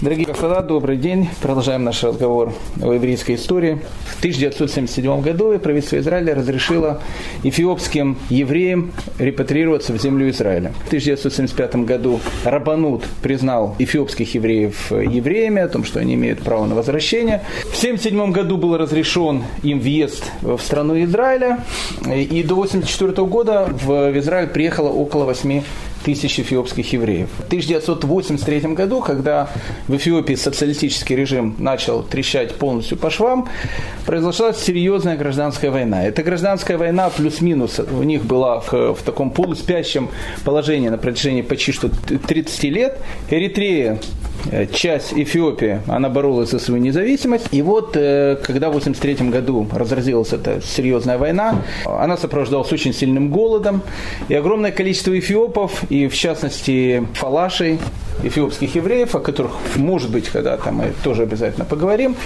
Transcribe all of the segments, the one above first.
Дорогие господа, добрый день. Продолжаем наш разговор о еврейской истории. В 1977 году правительство Израиля разрешило эфиопским евреям репатриироваться в землю Израиля. В 1975 году Рабанут признал эфиопских евреев евреями, о том, что они имеют право на возвращение. В 1977 году был разрешен им въезд в страну Израиля. И до 1984 года в Израиль приехало около 8 тысяч эфиопских евреев. В 1983 году, когда в Эфиопии социалистический режим начал трещать полностью по швам, произошла серьезная гражданская война. Эта гражданская война плюс-минус у них была в, в таком полуспящем положении на протяжении почти что 30 лет. Эритрея часть Эфиопии, она боролась за свою независимость. И вот, э, когда в 1983 году разразилась эта серьезная война, она сопровождалась очень сильным голодом. И огромное количество эфиопов, и в частности фалашей, эфиопских евреев, о которых, может быть, когда-то мы тоже обязательно поговорим,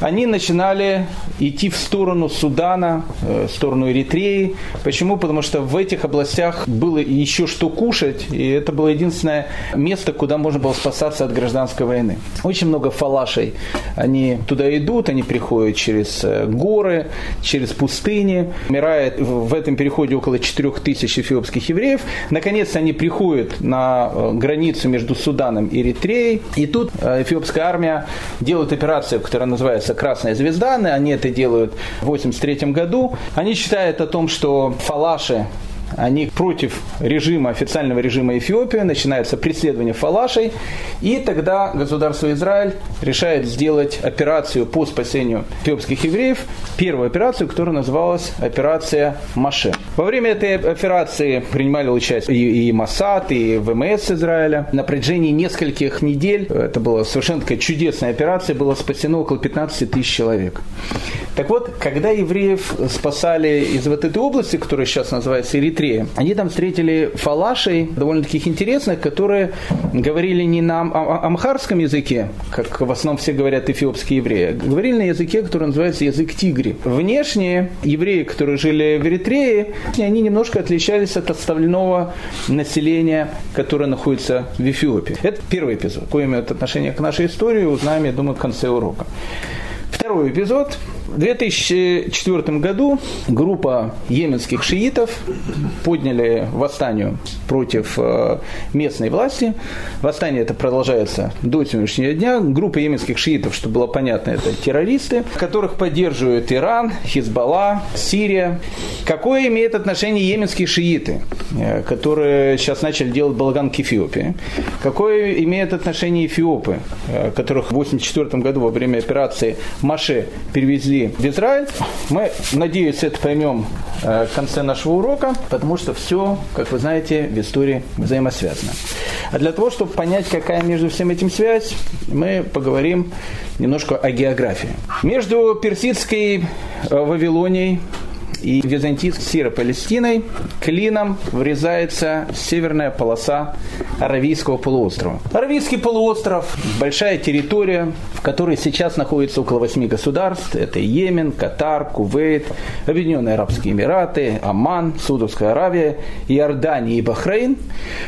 они начинали идти в сторону Судана, э, в сторону Эритреи. Почему? Потому что в этих областях было еще что кушать, и это было единственное место, куда можно было спасаться от гражданской войны. Очень много фалашей, они туда идут, они приходят через э, горы, через пустыни. Умирает в этом переходе около 4 тысяч эфиопских евреев. Наконец они приходят на э, границу между Суданом и Эритреей, и тут эфиопская армия делает операцию, которая называется называется «Красная звезда», они это делают в 1983 году. Они считают о том, что фалаши они против режима, официального режима Эфиопии, начинается преследование фалашей, и тогда государство Израиль решает сделать операцию по спасению эфиопских евреев, первую операцию, которая называлась операция Маше. Во время этой операции принимали участие и, и Масад, и ВМС Израиля. На протяжении нескольких недель, это была совершенно такая чудесная операция, было спасено около 15 тысяч человек. Так вот, когда евреев спасали из вот этой области, которая сейчас называется Эритрея. Они там встретили фалашей, довольно таких интересных, которые говорили не на амхарском языке, как в основном все говорят эфиопские евреи, а говорили на языке, который называется язык тигри. Внешне евреи, которые жили в Эритрее, они немножко отличались от отставленного населения, которое находится в Эфиопии. Это первый эпизод. Какое имеет отношение к нашей истории, узнаем, я думаю, в конце урока. Второй эпизод в 2004 году группа йеменских шиитов подняли восстание против э, местной власти. Восстание это продолжается до сегодняшнего дня. Группа йеменских шиитов, чтобы было понятно, это террористы, которых поддерживают Иран, Хизбалла, Сирия. Какое имеет отношение йеменские шииты, э, которые сейчас начали делать балаган к Эфиопии? Какое имеет отношение эфиопы, э, которых в 1984 году во время операции Маше перевезли привезли в Израиль. Мы, надеюсь, это поймем э, в конце нашего урока, потому что все, как вы знаете, в истории взаимосвязано. А для того, чтобы понять, какая между всем этим связь, мы поговорим немножко о географии. Между персидской э, Вавилонией и византийской Сиро-Палестиной клином врезается северная полоса Аравийского полуострова. Аравийский полуостров – большая территория, в которой сейчас находится около восьми государств. Это Йемен, Катар, Кувейт, Объединенные Арабские Эмираты, Оман, Саудовская Аравия, Иордания и Бахрейн.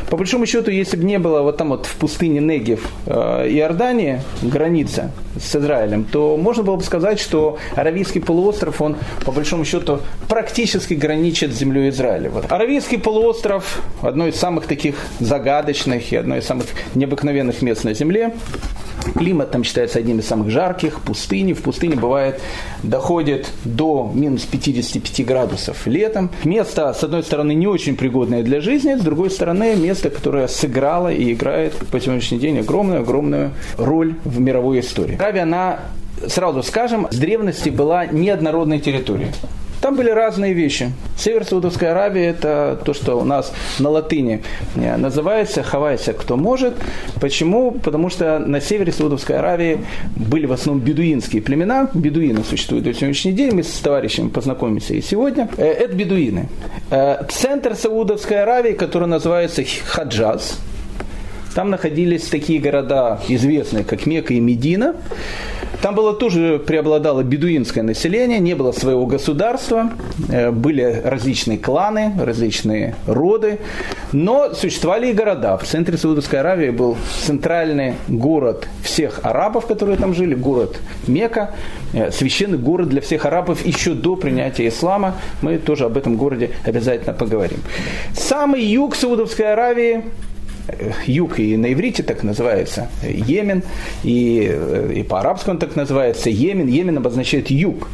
По большому счету, если бы не было вот там вот в пустыне Негев э, Иордания, граница с Израилем, то можно было бы сказать, что Аравийский полуостров, он по большому счету практически граничит с землей Израиля. Вот. Аравийский полуостров – одно из самых таких загадочных и одно из самых необыкновенных мест на земле. Климат там считается одним из самых жарких, пустыни. В пустыне бывает, доходит до минус 55 градусов летом. Место, с одной стороны, не очень пригодное для жизни, с другой стороны, место, которое сыграло и играет по сегодняшний день огромную-огромную роль в мировой истории. Аравия, она сразу скажем, с древности была неоднородной территорией. Там были разные вещи. Север Саудовской Аравии – это то, что у нас на латыни э, называется «хавайся, кто может». Почему? Потому что на севере Саудовской Аравии были в основном бедуинские племена. Бедуины существуют до сегодняшний день. Мы с товарищами познакомимся и сегодня. Э, это бедуины. Э, центр Саудовской Аравии, который называется Хаджаз. Там находились такие города известные, как Мека и Медина. Там было тоже преобладало бедуинское население, не было своего государства, э, были различные кланы, различные роды, но существовали и города. В центре Саудовской Аравии был центральный город всех арабов, которые там жили, город Мека, э, священный город для всех арабов еще до принятия ислама. Мы тоже об этом городе обязательно поговорим. Самый юг Саудовской Аравии юг и на иврите так называется Йемен, и, э, и по-арабски он так называется Йемен. Йемен обозначает юг.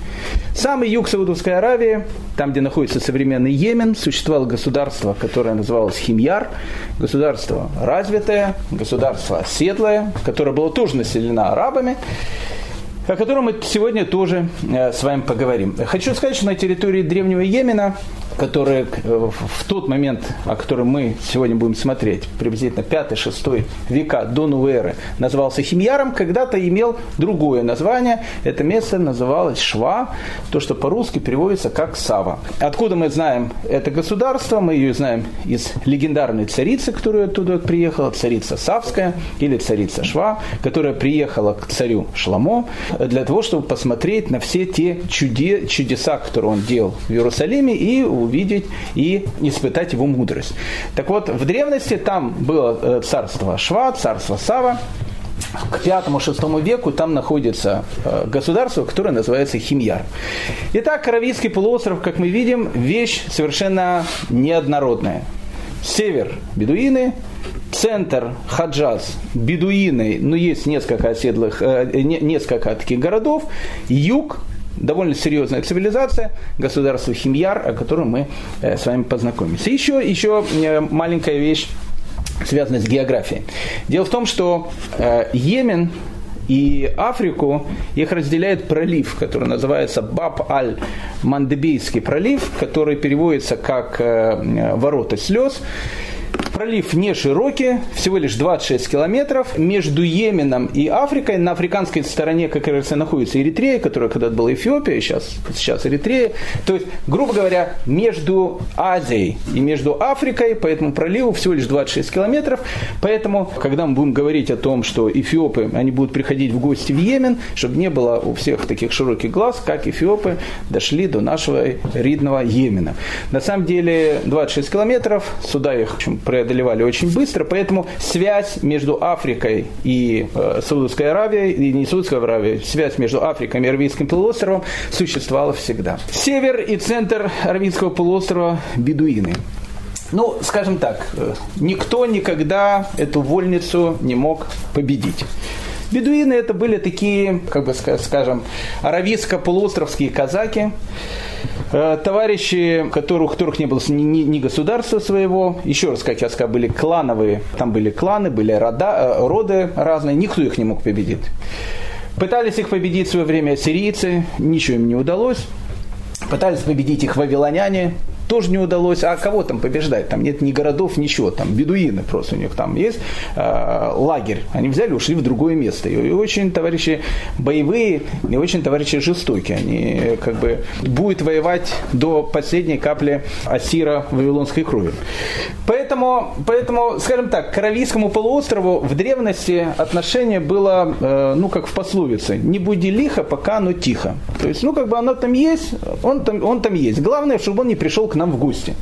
Самый юг Саудовской Аравии, там, где находится современный Йемен, существовало государство, которое называлось Химьяр, государство развитое, государство оседлое, которое было тоже населено арабами о котором мы сегодня тоже э, с вами поговорим. Хочу сказать, что на территории Древнего Йемена который э, в тот момент, о котором мы сегодня будем смотреть, приблизительно 5-6 века до новой эры, назывался Химьяром, когда-то имел другое название. Это место называлось Шва, то, что по-русски переводится как Сава. Откуда мы знаем это государство? Мы ее знаем из легендарной царицы, которая оттуда приехала, царица Савская или царица Шва, которая приехала к царю Шламо для того, чтобы посмотреть на все те чуде, чудеса, которые он делал в Иерусалиме и увидеть и испытать его мудрость. Так вот, в древности там было э, царство Шва, царство Сава, к пятому-шестому веку там находится э, государство, которое называется Химьяр. Итак, Аравийский полуостров, как мы видим, вещь совершенно неоднородная. Север – бедуины, центр Хаджаз – бедуины, но есть несколько оседлых, э, несколько таких городов, юг довольно серьезная цивилизация, государство Химьяр, о котором мы э, с вами познакомимся. Еще, еще э, маленькая вещь, связанная с географией. Дело в том, что э, Йемен и Африку их разделяет пролив, который называется Баб-аль-Мандебийский пролив, который переводится как «ворота слез». Пролив не широкий, всего лишь 26 километров. Между Йеменом и Африкой, на африканской стороне, как раз, находится Эритрея, которая когда-то была Эфиопия, сейчас, сейчас Эритрея. То есть, грубо говоря, между Азией и между Африкой по этому проливу всего лишь 26 километров. Поэтому, когда мы будем говорить о том, что эфиопы, они будут приходить в гости в Йемен, чтобы не было у всех таких широких глаз, как эфиопы дошли до нашего ридного Йемена. На самом деле 26 километров, сюда их в общем, преодолевали очень быстро, поэтому связь между Африкой и э, Саудовской Аравией, и не Саудовской Аравией, связь между Африкой и Аравийским полуостровом существовала всегда. Север и центр Аравийского полуострова – бедуины. Ну, скажем так, э, никто никогда эту вольницу не мог победить. Бедуины это были такие, как бы скажем, аравийско-полуостровские казаки, Э, товарищи, которых, у которых не было ни, ни, ни государства своего, еще раз, как я сказал, были клановые, там были кланы, были рода, э, роды разные, никто их не мог победить. Пытались их победить в свое время сирийцы, ничего им не удалось. Пытались победить их вавилоняне, тоже не удалось. А кого там побеждать? Там нет ни городов, ничего. Там бедуины просто у них там есть э, лагерь. Они взяли, ушли в другое место. И очень товарищи боевые, и очень товарищи жестокие. Они как бы будут воевать до последней капли асира вавилонской крови. Поэтому, поэтому, скажем так, к Аравийскому полуострову в древности отношение было, э, ну, как в пословице, не буди лихо, пока оно тихо. То есть, ну, как бы оно там есть, он там, он там есть. Главное, чтобы он не пришел к нам в гости.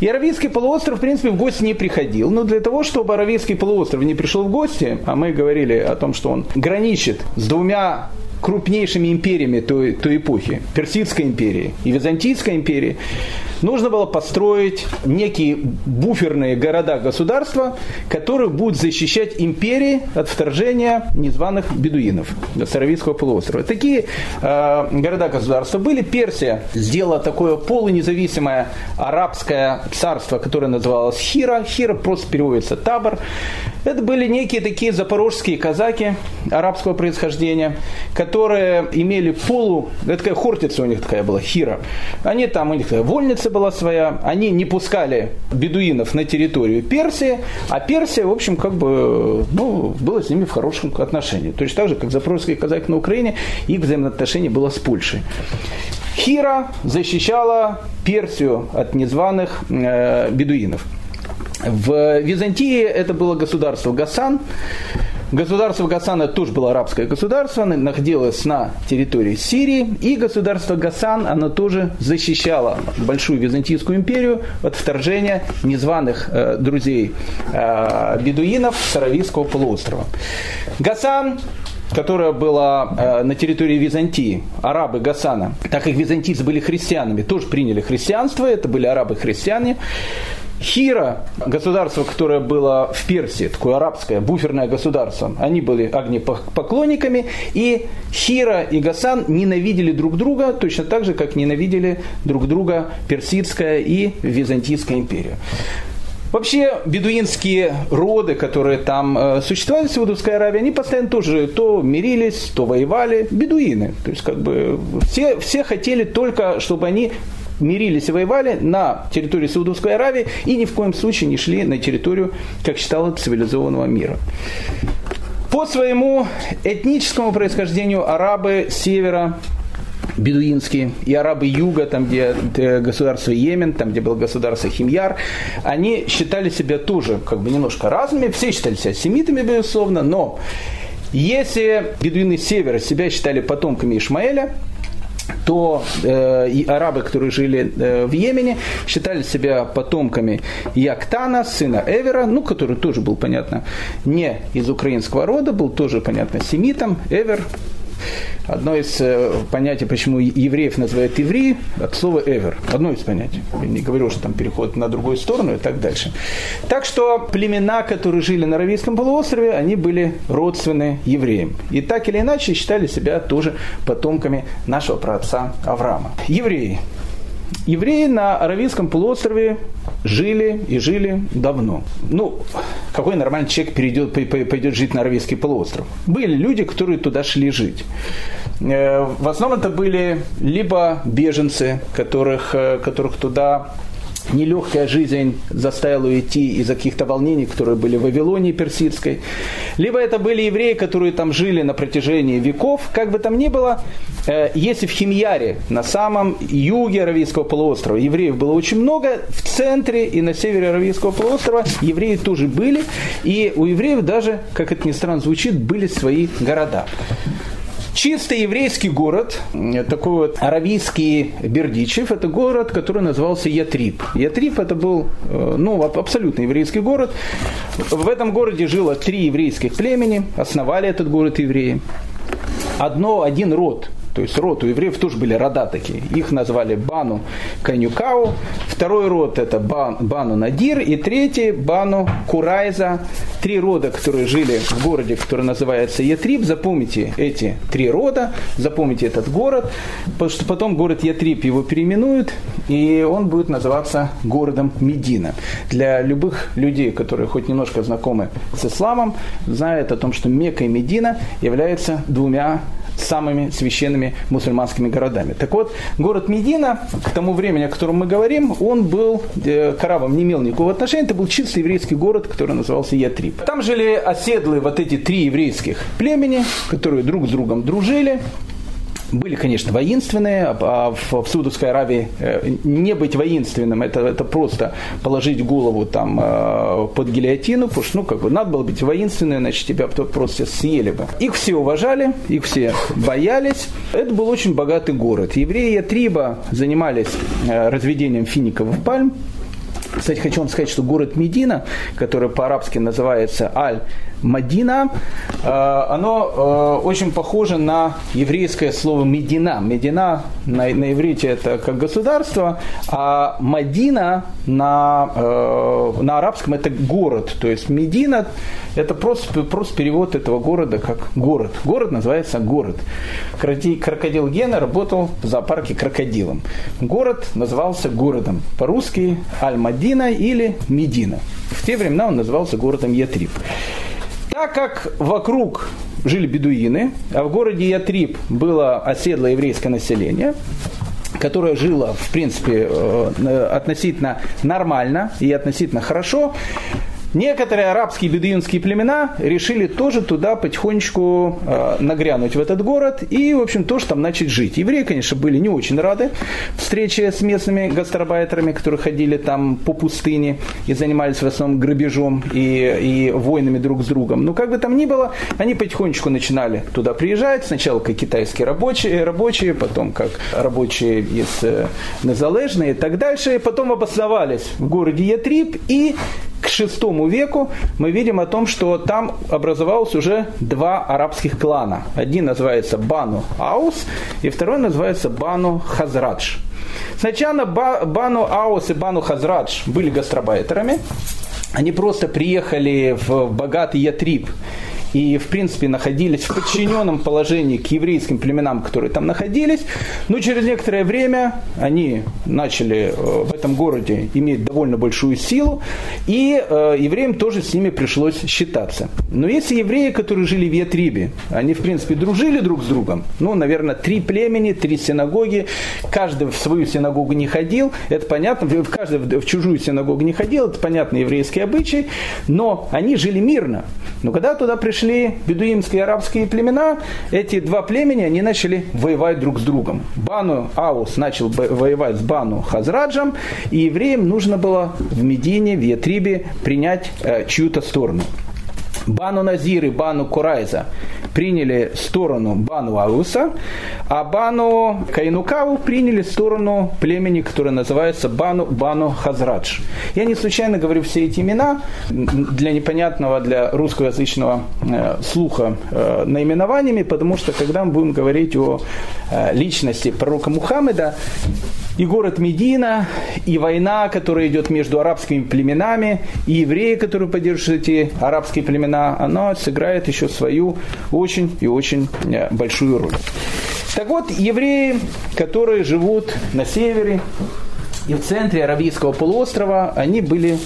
И Аравийский полуостров, в принципе, в гости не приходил. Но для того, чтобы Аравийский полуостров не пришел в гости, а мы говорили о том, что он граничит с двумя крупнейшими империями той, той эпохи, Персидской империи и Византийской империи, нужно было построить некие буферные города-государства, которые будут защищать империи от вторжения незваных бедуинов Аравийского полуострова. Такие э, города-государства были. Персия сделала такое полунезависимое арабское царство, которое называлось Хира. Хира просто переводится табор. Это были некие такие запорожские казаки арабского происхождения, которые имели полу, это такая хортица у них такая была, Хира. Они там, у них такая вольница была своя, они не пускали бедуинов на территорию Персии, а Персия, в общем, как бы, ну, была с ними в хорошем отношении. То есть так же, как запорожские казаки на Украине, их взаимоотношение было с Польшей. Хира защищала Персию от незваных э, бедуинов. В Византии это было государство Гасан, Государство Гасана тоже было арабское государство, оно находилось на территории Сирии, и государство Гасан, оно тоже защищало Большую Византийскую империю от вторжения незваных э, друзей э, бедуинов с Аравийского полуострова. Гасан которая была э, на территории Византии, арабы Гасана, так как византийцы были христианами, тоже приняли христианство, это были арабы-христиане. Хира, государство, которое было в Персии, такое арабское, буферное государство, они были огнепоклонниками, и Хира и Гасан ненавидели друг друга точно так же, как ненавидели друг друга Персидская и Византийская империя. Вообще, бедуинские роды, которые там э, существовали в Саудовской Аравии, они постоянно тоже то мирились, то воевали. Бедуины. То есть, как бы, все, все хотели только, чтобы они мирились и воевали на территории Саудовской Аравии и ни в коем случае не шли на территорию, как считалось, цивилизованного мира. По своему этническому происхождению арабы севера бедуинские, и арабы юга, там где государство Йемен, там где было государство Химьяр, они считали себя тоже как бы немножко разными, все считали себя семитами, безусловно, но если бедуины севера себя считали потомками Ишмаэля, то э, и арабы, которые жили э, в Йемене, считали себя потомками Яктана, сына Эвера, ну, который тоже был, понятно, не из украинского рода, был тоже, понятно, семитом. Эвер Одно из э, понятий, почему евреев называют евреи, от слова «эвер». Одно из понятий. Я не говорю, что там переход на другую сторону и так дальше. Так что племена, которые жили на Аравийском полуострове, они были родственны евреям. И так или иначе считали себя тоже потомками нашего праотца Авраама. Евреи. Евреи на Аравийском полуострове жили и жили давно. Ну, какой нормальный человек перейдет, пойдет жить на Аравийский полуостров? Были люди, которые туда шли жить. Э, в основном это были либо беженцы, которых, э, которых туда нелегкая жизнь заставила уйти из-за каких-то волнений, которые были в Вавилонии персидской. Либо это были евреи, которые там жили на протяжении веков. Как бы там ни было, э, если в Химьяре, на самом юге Аравийского полуострова, евреев было очень много, в центре и на севере Аравийского полуострова евреи тоже были. И у евреев даже, как это ни странно звучит, были свои города. Чисто еврейский город, такой вот аравийский Бердичев, это город, который назывался Ятрип. Ятрип это был э, ну, абсолютно еврейский город. В этом городе жило три еврейских племени, основали этот город евреи. Одно, один род то есть род у евреев тоже были рода такие. Их назвали Бану Канюкау. Второй род это Бан, Бану Надир. И третий Бану Курайза. Три рода, которые жили в городе, который называется Ятриб. Запомните эти три рода. Запомните этот город. Потому что потом город Ятриб его переименуют. И он будет называться городом Медина. Для любых людей, которые хоть немножко знакомы с исламом, знают о том, что Мекка и Медина являются двумя самыми священными мусульманскими городами. Так вот, город Медина, к тому времени, о котором мы говорим, он был э, к арабам не имел никакого отношения, это был чисто еврейский город, который назывался Ятрип. Там жили оседлые вот эти три еврейских племени, которые друг с другом дружили, были, конечно, воинственные, а в, в Саудовской Аравии э, не быть воинственным, это, это просто положить голову там э, под гильотину, потому что, ну, как бы, надо было быть воинственным, иначе тебя просто съели бы. Их все уважали, их все боялись. Это был очень богатый город. Евреи Триба занимались э, разведением финиковых пальм, кстати, хочу вам сказать, что город Медина, который по-арабски называется Аль Мадина, э, оно э, очень похоже на еврейское слово Медина. Медина на, на иврите это как государство, а Мадина на, э, на арабском это город. То есть Медина это просто, просто перевод этого города как город. Город называется город. Крокодил Гена работал в зоопарке крокодилом. Город назывался городом. По-русски Аль-Мадина или Медина. В те времена он назывался городом Ятриб. Так как вокруг жили бедуины, а в городе Ятриб было оседлое еврейское население, которое жило, в принципе, э, относительно нормально и относительно хорошо, некоторые арабские бедуинские племена решили тоже туда потихонечку э, нагрянуть в этот город и, в общем, тоже там начать жить. Евреи, конечно, были не очень рады встрече с местными гастарбайтерами, которые ходили там по пустыне и занимались в основном грабежом и, и войнами друг с другом. Но как бы там ни было, они потихонечку начинали туда приезжать. Сначала как китайские рабочие, рабочие потом как рабочие из э, Незалежной и так дальше. И потом обосновались в городе Ятриб и к VI веку мы видим о том, что там образовалось уже два арабских клана. Один называется Бану Аус, и второй называется Бану Хазрадж. Сначала Бану Аус и Бану Хазрадж были гастробайтерами. Они просто приехали в богатый Ятриб и, в принципе, находились в подчиненном положении к еврейским племенам, которые там находились. Но через некоторое время они начали э, в этом городе иметь довольно большую силу, и э, евреям тоже с ними пришлось считаться. Но есть евреи, которые жили в Ятрибе. Они, в принципе, дружили друг с другом. Ну, наверное, три племени, три синагоги. Каждый в свою синагогу не ходил. Это понятно. В Каждый в чужую синагогу не ходил. Это понятно еврейский обычай. Но они жили мирно. Но когда туда пришли пришли бедуинские арабские племена, эти два племени, они начали воевать друг с другом. Бану Аус начал воевать с Бану Хазраджем, и евреям нужно было в Медине, в Ятрибе принять э, чью-то сторону. Бану Назир и Бану Курайза приняли сторону Бану Ауса, а Бану Кайнукаву приняли сторону племени, которое называется Бану, Бану Хазрадж. Я не случайно говорю все эти имена для непонятного для русскоязычного э, слуха э, наименованиями, потому что когда мы будем говорить о э, личности пророка Мухаммеда, и город Медина, и война, которая идет между арабскими племенами, и евреи, которые поддерживают эти арабские племена, она сыграет еще свою очень и очень э, большую роль. Так вот, евреи, которые живут на севере и в центре Аравийского полуострова, они были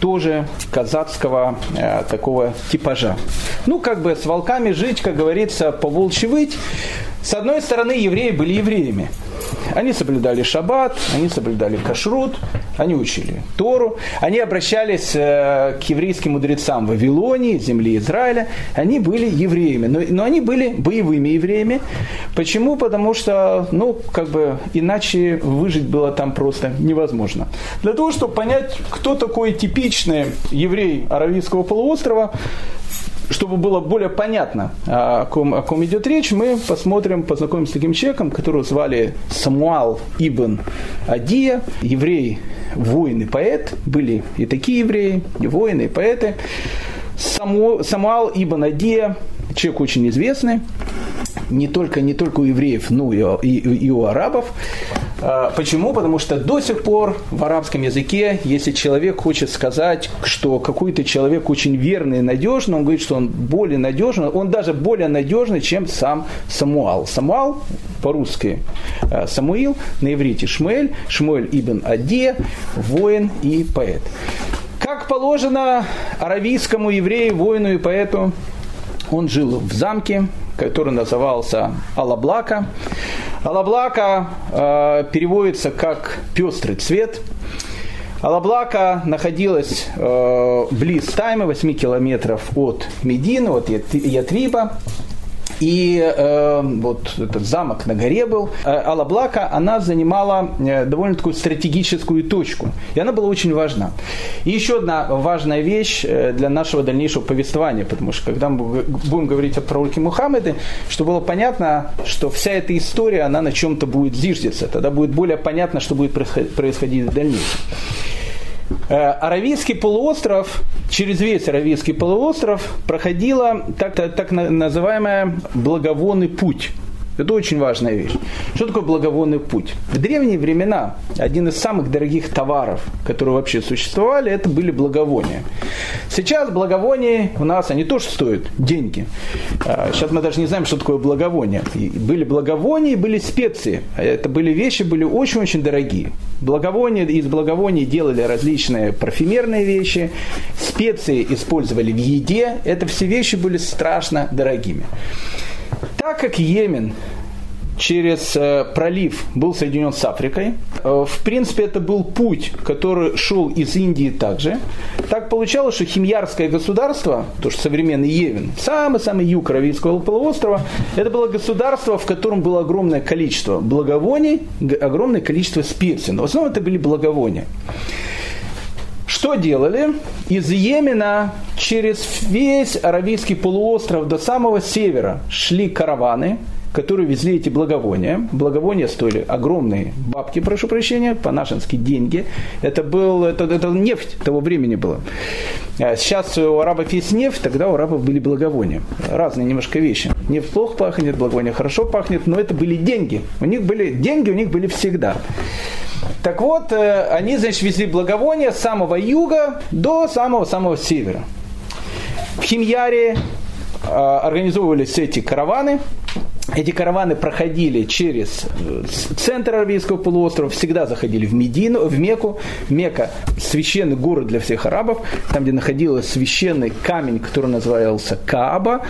тоже казацкого э, такого типажа. Ну, как бы с волками жить, как говорится, по волчьи выть. С одной стороны, евреи были евреями. Они соблюдали шаббат, они соблюдали кашрут, они учили Тору, они обращались э, к еврейским мудрецам Вавилонии, земле Израиля, они были евреями, но, но они были боевыми евреями. Почему? Потому что, ну, как бы иначе выжить было там просто невозможно. Для того, чтобы понять, кто такой типичный еврей Аравийского полуострова, чтобы было более понятно, о ком, о ком идет речь, мы посмотрим, познакомимся с таким человеком, которого звали Самуал Ибн Адия, еврей, воин и поэт. Были и такие евреи, и воины, и поэты. Саму, Самуал Ибн Адия, человек очень известный, не только, не только у евреев, но и, и, и у арабов. А, почему? Потому что до сих пор в арабском языке, если человек хочет сказать, что какой-то человек очень верный и надежный, он говорит, что он более надежный, он даже более надежный, чем сам Самуал. Самуал по-русски а, Самуил, на иврите Шмуэль, Шмуэль ибн Аде, воин и поэт. Как положено аравийскому еврею, воину и поэту, он жил в замке, который назывался Алаблака. Алаблака э, переводится как пестрый цвет. Алаблака находилась э, близ Таймы, 8 километров от Медины, от Ятриба. И э, вот этот замок на горе был. Э, Алаблака, она занимала э, довольно такую стратегическую точку. И она была очень важна. И еще одна важная вещь э, для нашего дальнейшего повествования, потому что когда мы будем говорить о пророке Мухаммеде, чтобы было понятно, что вся эта история, она на чем-то будет зиждется. Тогда будет более понятно, что будет происходить в дальнейшем. Э, Аравийский полуостров, через весь Аравийский полуостров проходила так, так, называемая благовонный путь. Это очень важная вещь. Что такое благовонный путь? В древние времена один из самых дорогих товаров, которые вообще существовали, это были благовония. Сейчас благовония у нас, они тоже стоят деньги. А, сейчас мы даже не знаем, что такое благовония. были благовония, были специи. А это были вещи, были очень-очень дорогие. Благовония, из благовоний делали различные парфюмерные вещи, специи использовали в еде. Это все вещи были страшно дорогими. Так как Йемен через э, пролив был соединен с Африкой. Э, в принципе, это был путь, который шел из Индии также. Так получалось, что Химьярское государство, то что современный Йевен, самый-самый юг Аравийского полуострова, это было государство, в котором было огромное количество благовоний, огромное количество специй. В основном это были благовония. Что делали? Из Йемена через весь Аравийский полуостров до самого севера шли караваны, которые везли эти благовония. Благовония стоили огромные бабки, прошу прощения, по-нашенски деньги. Это, был, это, это нефть того времени была. А сейчас у арабов есть нефть, тогда у арабов были благовония. Разные немножко вещи. Нефть плохо пахнет, благовония хорошо пахнет, но это были деньги. У них были деньги, у них были всегда. Так вот, э, они, значит, везли благовония с самого юга до самого-самого севера. В Химьяре э, организовывались эти караваны, эти караваны проходили через э, центр Аравийского полуострова, всегда заходили в Медину, в Мекку. Мека – священный город для всех арабов, там, где находился священный камень, который назывался Кааба.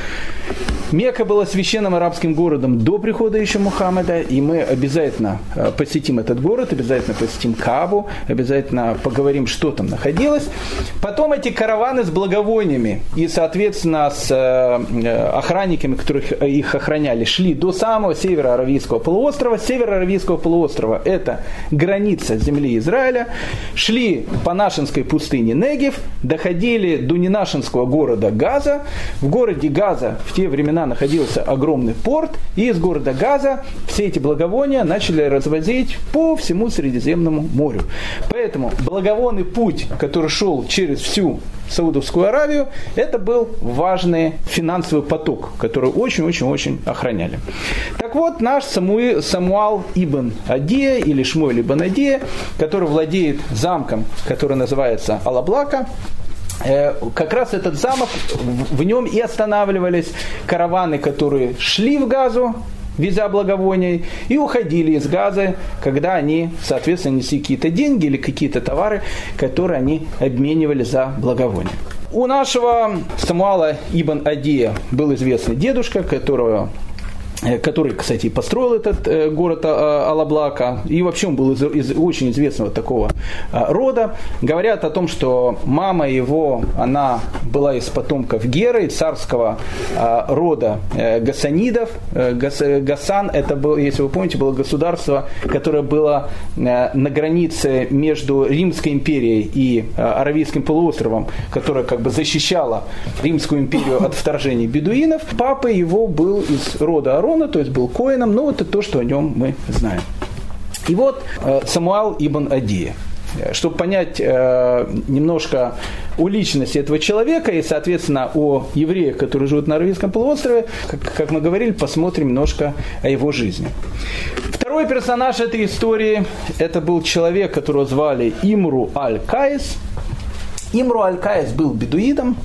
Мека была священным арабским городом до прихода еще Мухаммеда, и мы обязательно э, посетим этот город, обязательно посетим Каабу, обязательно поговорим, что там находилось. Потом эти караваны с благовониями и, соответственно, с э, охранниками, которых их охраняли, шли шли до самого севера Аравийского полуострова. Север Аравийского полуострова – это граница земли Израиля. Шли по Нашинской пустыне Негев, доходили до ненашинского города Газа. В городе Газа в те времена находился огромный порт, и из города Газа все эти благовония начали развозить по всему Средиземному морю. Поэтому благовонный путь, который шел через всю Саудовскую Аравию, это был важный финансовый поток, который очень-очень-очень охраняли. Так вот, наш Самуил, Самуал Ибн Адия или Шмуэль Ибн Адия, который владеет замком, который называется Алаблака, э, как раз этот замок, в нем и останавливались караваны, которые шли в Газу, везя благовоний, и уходили из Газа, когда они, соответственно, несли какие-то деньги или какие-то товары, которые они обменивали за благовония. У нашего Самуала Ибн Адия был известный дедушка, которого который, кстати, построил этот э, город а, Алаблака, и вообще он был из, из очень известного такого рода. Говорят о том, что мама его, она была из потомков Геры, царского рода э, Гасанидов. Гасан, это был, если вы помните, было государство, которое было на границе между Римской империей и Аравийским полуостровом, которое как бы защищало Римскую империю от вторжения бедуинов. Папа его был из рода Аарона, то есть был коином, но вот это то, что о нем мы знаем. И вот э, Самуал ибн Адия. Чтобы понять э, немножко о личности этого человека и, соответственно, о евреях, которые живут на Аравийском полуострове, как, мы говорили, посмотрим немножко о его жизни. Второй персонаж этой истории – это был человек, которого звали Имру Аль-Каис. Имру Аль-Каис был бедуидом,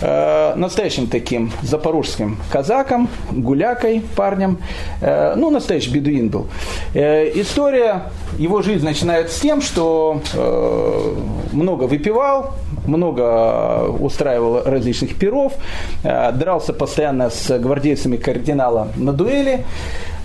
э, настоящим таким запорожским казаком, гулякой парнем. Э, ну, настоящий бедуин был. Э, история, его жизнь начинается с тем, что много выпивал, много устраивал различных перов, дрался постоянно с гвардейцами кардинала на дуэли.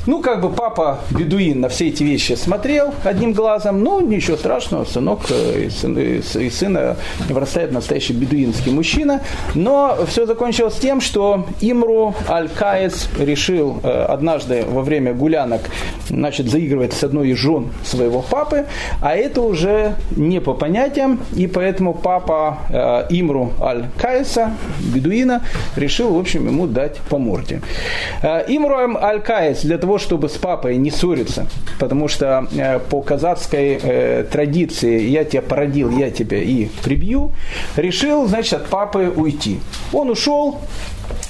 Ну, как бы папа бедуин на все эти вещи смотрел одним глазом, ну, ничего страшного, сынок э, из, из, из сына вырастает настоящий бедуинский мужчина. Но все закончилось тем, что Имру Аль-Каец решил э, однажды во время гулянок значит, заигрывать с одной из жен своего папы, а это уже не по понятиям, и поэтому папа э, Имру Аль-Каеса, бедуина, решил, в общем, ему дать по морде. Имру Аль-Каец для того, чтобы с папой не ссориться, потому что э, по казахской э, традиции я тебя породил, я тебя и прибью, решил, значит, от папы уйти. Он ушел,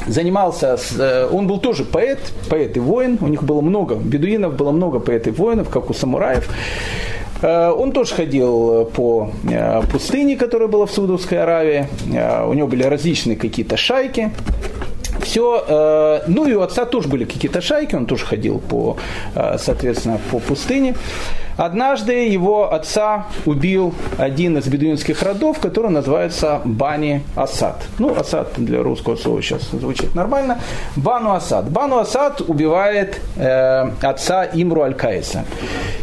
занимался, с, э, он был тоже поэт, поэт и воин, у них было много бедуинов, было много поэт и воинов, как у самураев. Он тоже ходил по пустыне, которая была в Саудовской Аравии. У него были различные какие-то шайки. Все, э, ну и у отца тоже были какие-то шайки, он тоже ходил по, э, соответственно, по пустыне. Однажды его отца убил один из бедуинских родов, который называется Бани Асад. Ну, Асад для русского слова сейчас звучит нормально. Бану Асад. Бану Асад убивает э, отца Имру Аль-Каиса.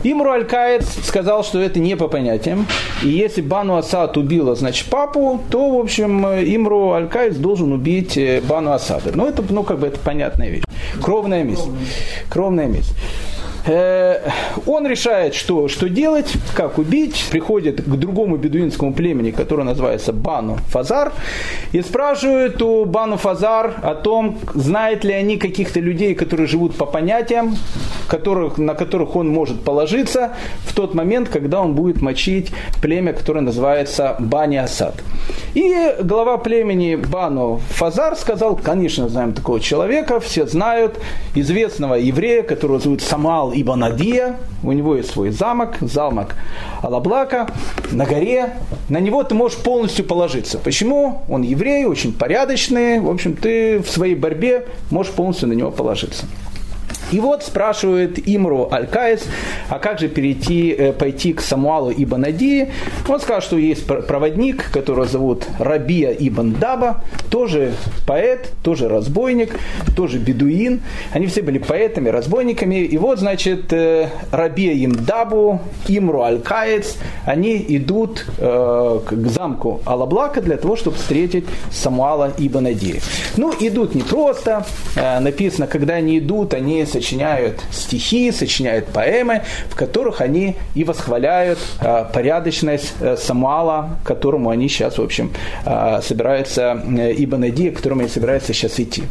Имру Аль-Каис сказал, что это не по понятиям. И если Бану Асад убила, значит, папу, то, в общем, Имру Аль-Каис должен убить э, Бану Асада. Ну, это, ну, как бы, это понятная вещь. Кровная месть. Кровная месть. Э, он решает, что, что делать, как убить, приходит к другому бедуинскому племени, которое называется Бану Фазар, и спрашивает у Бану Фазар о том, знают ли они каких-то людей, которые живут по понятиям, которых, на которых он может положиться в тот момент, когда он будет мочить племя, которое называется Бани Асад. И глава племени Бану Фазар сказал, конечно, знаем такого человека, все знают, известного еврея, которого зовут Самал Ибн Адия, у него есть свой замок, замок Алаблака, на горе, на него ты можешь полностью положиться. Почему? Он еврей, очень порядочный, в общем, ты в своей борьбе можешь полностью на него положиться. И вот спрашивает Имру Аль-Каис, а как же перейти, э, пойти к Самуалу ибн Адии? Он сказал, что есть проводник, которого зовут Рабия ибн Даба, тоже поэт, тоже разбойник, тоже бедуин. Они все были поэтами, разбойниками. И вот, значит, э, Рабия им Дабу, Имру Аль-Каец, они идут э, к замку Алаблака для того, чтобы встретить Самуала ибн Адии. Ну, идут не просто. Написано, когда они идут, они стихи, сочиняют поэмы, в которых они и восхваляют э, порядочность э, Самуала, которому они сейчас, в общем, э, собираются, э, Ибн Ади, к которому они собираются сейчас идти.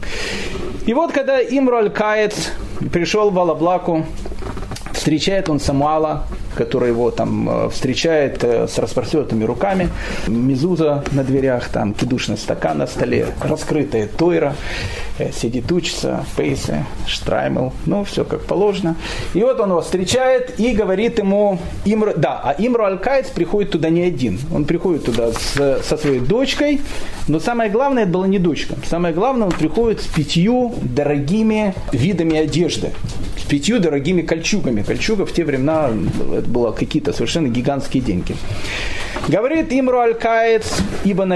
И вот, когда Имру Аль-Каец пришел в Алаблаку, встречает он Самуала, который его там э, встречает э, с распростертыми руками, мизуза на дверях, там кидушный стакан на столе, раскрытая тойра, э, сидит учится, пейсы, штраймел, ну, все как положено. И вот он его встречает и говорит ему, Имр, да, а Имру Аль-Кайц приходит туда не один, он приходит туда с, со своей дочкой, но самое главное, это была не дочка, самое главное, он приходит с пятью дорогими видами одежды, с пятью дорогими кольчугами. Кольчуга в те времена это было какие-то совершенно гигантские деньги. Говорит Имру Аль-Каец Ибн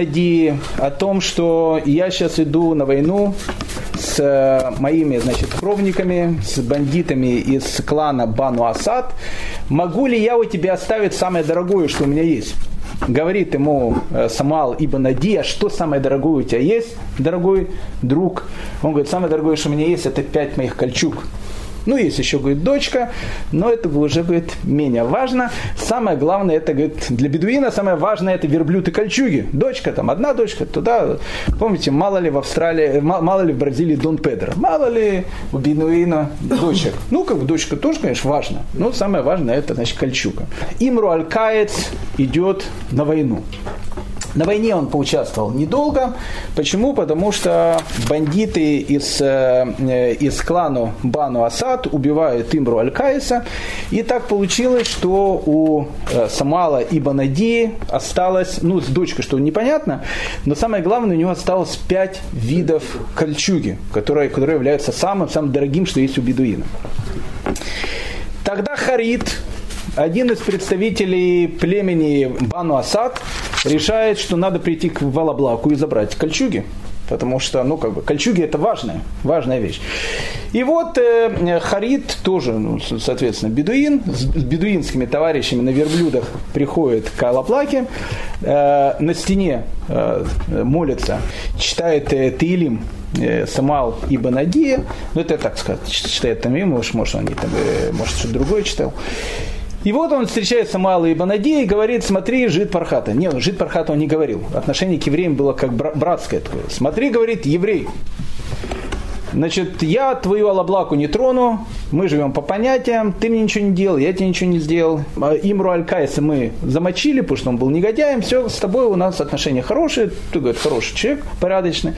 о том, что я сейчас иду на войну с э, моими, значит, кровниками, с бандитами из клана Бану Асад. Могу ли я у тебя оставить самое дорогое, что у меня есть? говорит ему э, Самал Ибн Ади, а что самое дорогое у тебя есть, дорогой друг? Он говорит, самое дорогое, что у меня есть, это пять моих кольчуг. Ну, есть еще, говорит, дочка, но это уже, говорит, менее важно. Самое главное, это, говорит, для бедуина самое важное, это верблюд и кольчуги. Дочка, там, одна дочка, туда, помните, мало ли в Австралии, мало ли в Бразилии Дон Педро, мало ли у бедуина дочек. Ну, как бы дочка тоже, конечно, важно, но самое важное, это, значит, кольчуга. Имру Аль-Каец идет на войну. На войне он поучаствовал недолго. Почему? Потому что бандиты из, э, из клана Бану Асад убивают Имру Аль-Каиса. И так получилось, что у э, Самала и Банади осталось, ну, с дочкой, что непонятно, но самое главное, у него осталось пять видов кольчуги, которые, которые являются самым-самым дорогим, что есть у бедуина. Тогда Харид, один из представителей племени Бану Асад, решает, что надо прийти к Валаблаку и забрать кольчуги. Потому что, ну, как бы, кольчуги это важная, важная вещь. И вот э, Харид тоже, ну, соответственно, бедуин, с бедуинскими товарищами на верблюдах приходит к Алаплаке, э, на стене э, молится, читает э, Таилим, э, Самал Ибн Адия, ну, это так сказать, читает там, может, может, он не там, э, может, что-то другое читал. И вот он встречает Самуала и Банади и говорит, смотри, жид Пархата. Нет, жид Пархата он не говорил. Отношение к евреям было как братское такое. Смотри, говорит, еврей. Значит, я твою алаблаку не трону, мы живем по понятиям, ты мне ничего не делал, я тебе ничего не сделал. А Имру Аль-Кайса мы замочили, потому что он был негодяем, все, с тобой у нас отношения хорошие, ты, говорит, хороший человек, порядочный.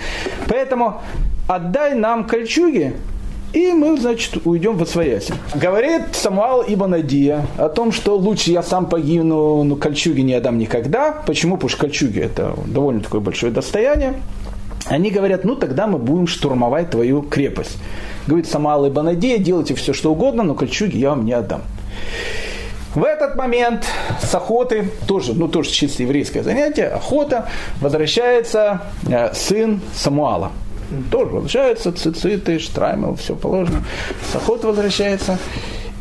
Поэтому отдай нам кольчуги, и мы, значит, уйдем в Освояси. Говорит Самуал Ибн Адия о том, что лучше я сам погибну, но кольчуги не отдам никогда. Почему? Потому что кольчуги это довольно такое большое достояние. они говорят, ну тогда мы будем штурмовать твою крепость. Говорит Самал и Банадея, делайте все, что угодно, но кольчуги я вам не отдам. В этот момент с охоты, тоже, ну тоже чисто еврейское занятие, охота, возвращается э, сын Самуала. Тоже возвращается, цициты, штраймел, все положено. С охоты возвращается.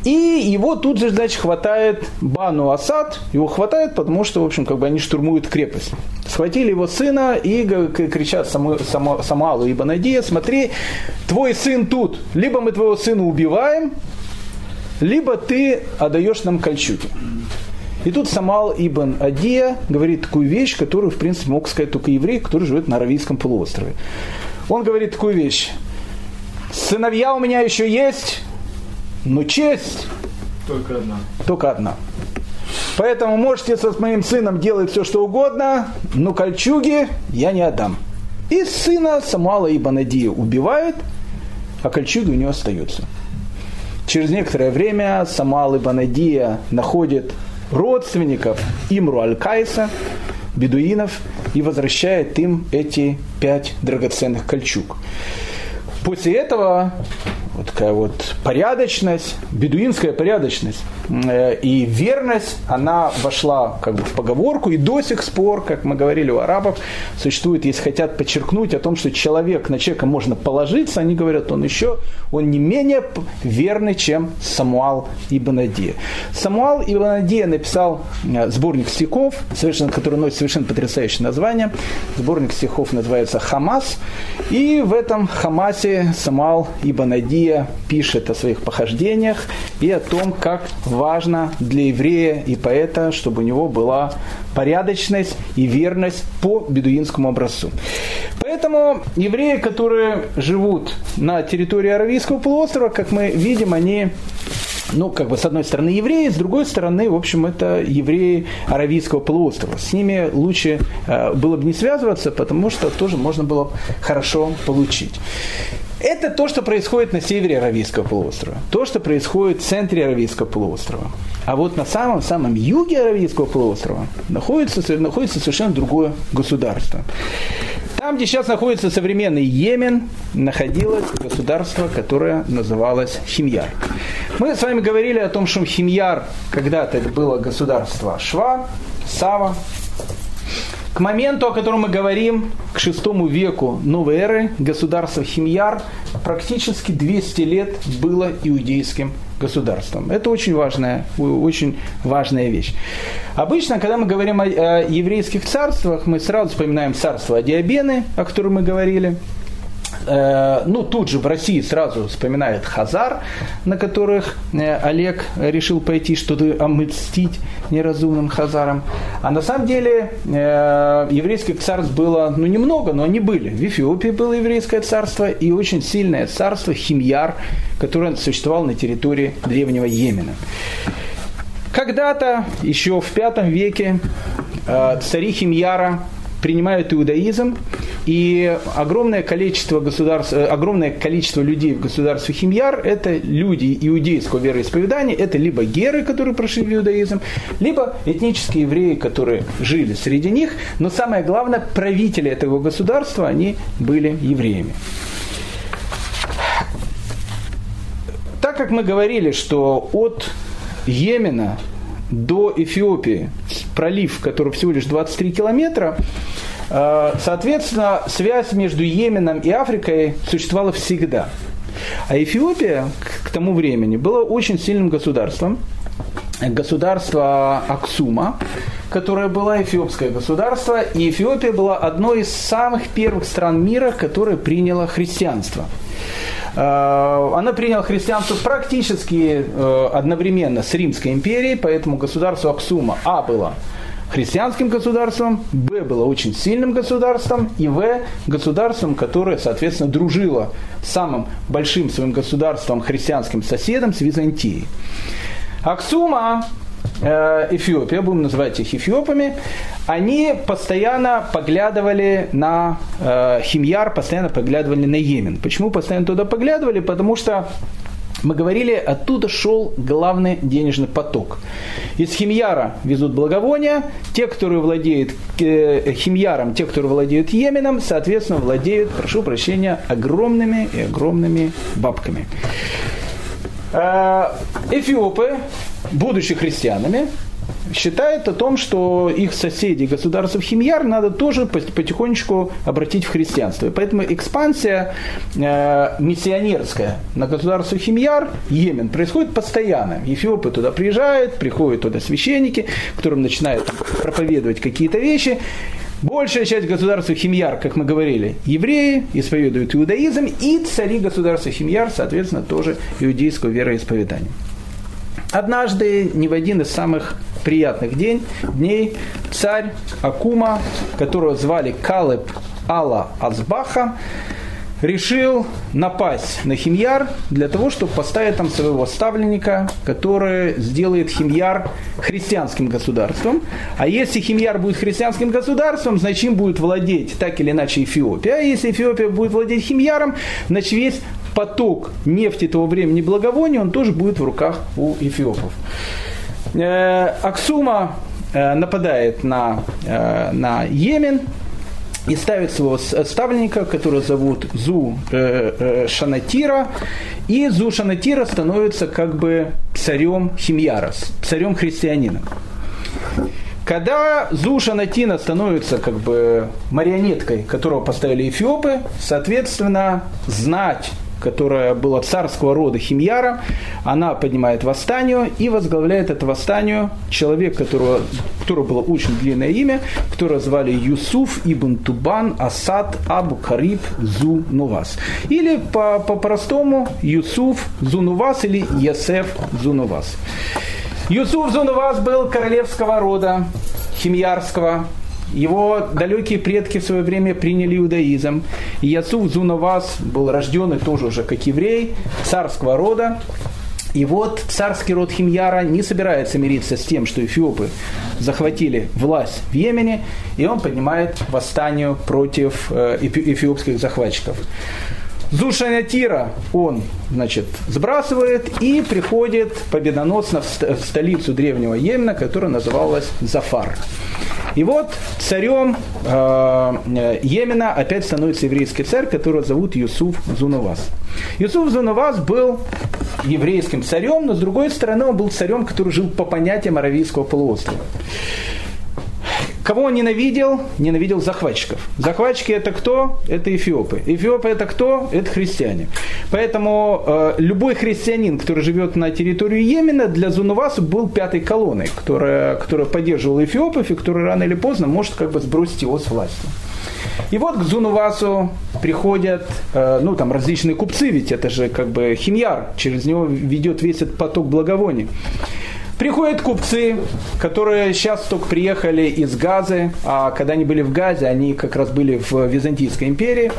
И его тут же, значит, хватает Бану Асад, его хватает, потому что, в общем, как бы они штурмуют крепость. Схватили его сына и кричат Саму, Саму, Самуалу и Банадия, смотри, твой сын тут, либо мы твоего сына убиваем, либо ты отдаешь нам кольчуги. И тут Самал Ибн Адия говорит такую вещь, которую, в принципе, мог сказать только еврей, который живет на Аравийском полуострове. Он говорит такую вещь. Сыновья у меня еще есть, но честь только одна. Только одна. Поэтому можете со моим сыном делать все, что угодно, но кольчуги я не отдам. И сына Самуала Ибн Адия убивают, а кольчуги у него остаются. Через некоторое время Самал Ибн Адия находит родственников Имру Аль-Кайса, бедуинов, и возвращает им эти пять драгоценных кольчуг. После этого вот такая вот порядочность, бедуинская порядочность э, и верность, она вошла как бы в поговорку, и до сих пор, как мы говорили у арабов, существует, если хотят подчеркнуть о том, что человек, на человека можно положиться, они говорят, он еще, он не менее верный, чем Самуал Ибн Адия. Самуал Ибн Адия написал э, сборник стихов, совершенно, который носит совершенно потрясающее название. Сборник стихов называется «Хамас», и в этом Хамасе Самуал Ибн Адия Илия пишет о своих похождениях и о том, как важно для еврея и поэта, чтобы у него была порядочность и верность по бедуинскому образцу. Поэтому евреи, которые живут на территории Аравийского полуострова, как мы видим, они ну, как бы, с одной стороны, евреи, с другой стороны, в общем, это евреи Аравийского полуострова. С ними лучше э, было бы не связываться, потому что тоже можно было хорошо получить. Это то, что происходит на севере Аравийского полуострова. То, что происходит в центре Аравийского полуострова. А вот на самом-самом юге Аравийского полуострова находится, находится совершенно другое государство. Там, где сейчас находится современный Йемен, находилось государство, которое называлось Химьяр. Мы с вами говорили о том, что Химьяр когда-то это было государство Шва, Сава, к моменту, о котором мы говорим, к шестому веку новой эры, государство Химьяр практически 200 лет было иудейским государством. Это очень важная, очень важная вещь. Обычно, когда мы говорим о, о еврейских царствах, мы сразу вспоминаем царство Диабены, о котором мы говорили, Э, ну, тут же в России сразу вспоминают Хазар, на которых э, Олег решил пойти что-то омстить неразумным Хазарам. А на самом деле э, еврейских царств было, ну, немного, но они были. В Эфиопии было еврейское царство и очень сильное царство Химьяр, которое существовало на территории древнего Йемена. Когда-то, еще в V веке, цари Химьяра принимают иудаизм, и огромное количество, государств, э, огромное количество людей в государстве Химьяр – это люди иудейского вероисповедания, это либо геры, которые прошли в иудаизм, либо этнические евреи, которые жили среди них, но самое главное, правители этого государства, они были евреями. Так как мы говорили, что от Йемена до Эфиопии, пролив, который всего лишь 23 километра, соответственно, связь между Йеменом и Африкой существовала всегда. А Эфиопия к тому времени была очень сильным государством, государство Аксума, которое было эфиопское государство, и Эфиопия была одной из самых первых стран мира, которая приняла христианство – Э, она приняла христианство практически э, одновременно с Римской империей, поэтому государство Аксума А было христианским государством, Б было очень сильным государством, и В государством, которое, соответственно, дружило с самым большим своим государством христианским соседом с Византией. Аксума Э, Эфиопия, будем называть их эфиопами, они постоянно поглядывали на э, Химьяр, постоянно поглядывали на Йемен. Почему постоянно туда поглядывали? Потому что мы говорили, оттуда шел главный денежный поток. Из Химьяра везут благовония, те, которые владеют э, Химьяром, те, которые владеют Йеменом, соответственно, владеют, прошу прощения, огромными и огромными бабками. Э, эфиопы, будучи христианами, считает о том, что их соседи государства Химьяр надо тоже потихонечку обратить в христианство. Поэтому экспансия э, миссионерская на государство Химьяр, Йемен, происходит постоянно. Эфиопы туда приезжают, приходят туда священники, которым начинают проповедовать какие-то вещи. Большая часть государства Химьяр, как мы говорили, евреи, исповедуют иудаизм, и цари государства Химьяр, соответственно, тоже иудейского вероисповедания. Однажды, не в один из самых приятных день, дней, царь Акума, которого звали Калеб Алла Азбаха, решил напасть на Химьяр для того, чтобы поставить там своего ставленника, который сделает Химьяр христианским государством. А если Химьяр будет христианским государством, значит им будет владеть так или иначе Эфиопия. А если Эфиопия будет владеть Химьяром, значит весь поток нефти того времени благовония, он тоже будет в руках у эфиопов. Э, Аксума э, нападает на, э, на Йемен, и ставит своего ставленника, которого зовут Зу Шанатира, и Зу Шанатира становится как бы царем Химьяра, царем христианина. Когда Зу Шанатина становится как бы марионеткой, которого поставили эфиопы, соответственно, знать которая была царского рода Химьяра, она поднимает восстание и возглавляет это восстание человек, которого, которого было очень длинное имя, которого звали Юсуф Ибн Тубан Асад Абу Кариб Зу Нувас. Или по-простому Юсуф Зунувас или Есеф Зунувас. Юсуф Зунувас был королевского рода, химьярского, его далекие предки в свое время приняли иудаизм. И Яцув Зунавас был рожден и тоже уже как еврей, царского рода. И вот царский род Химьяра не собирается мириться с тем, что эфиопы захватили власть в Йемене, и он поднимает восстание против э, эфиопских захватчиков. Зушанятира он, значит, сбрасывает и приходит победоносно в столицу древнего Йемена, которая называлась Зафар. И вот царем э, Йемена опять становится еврейский царь, которого зовут Юсуф Зунувас. Юсуф Зунувас был еврейским царем, но с другой стороны он был царем, который жил по понятиям Аравийского полуострова. Кого он ненавидел? Ненавидел захватчиков. Захватчики это кто? Это эфиопы. Эфиопы это кто? Это христиане. Поэтому э, любой христианин, который живет на территории Йемена, для Зунувасу был пятой колонной, которая, которая поддерживала эфиопов и которая рано или поздно может как бы сбросить его с власти. И вот к Зунувасу приходят, э, ну там различные купцы, ведь это же как бы химьяр, через него ведет весь этот поток благовоний. Приходят купцы, которые сейчас только приехали из Газы, а когда они были в Газе, они как раз были в Византийской империи.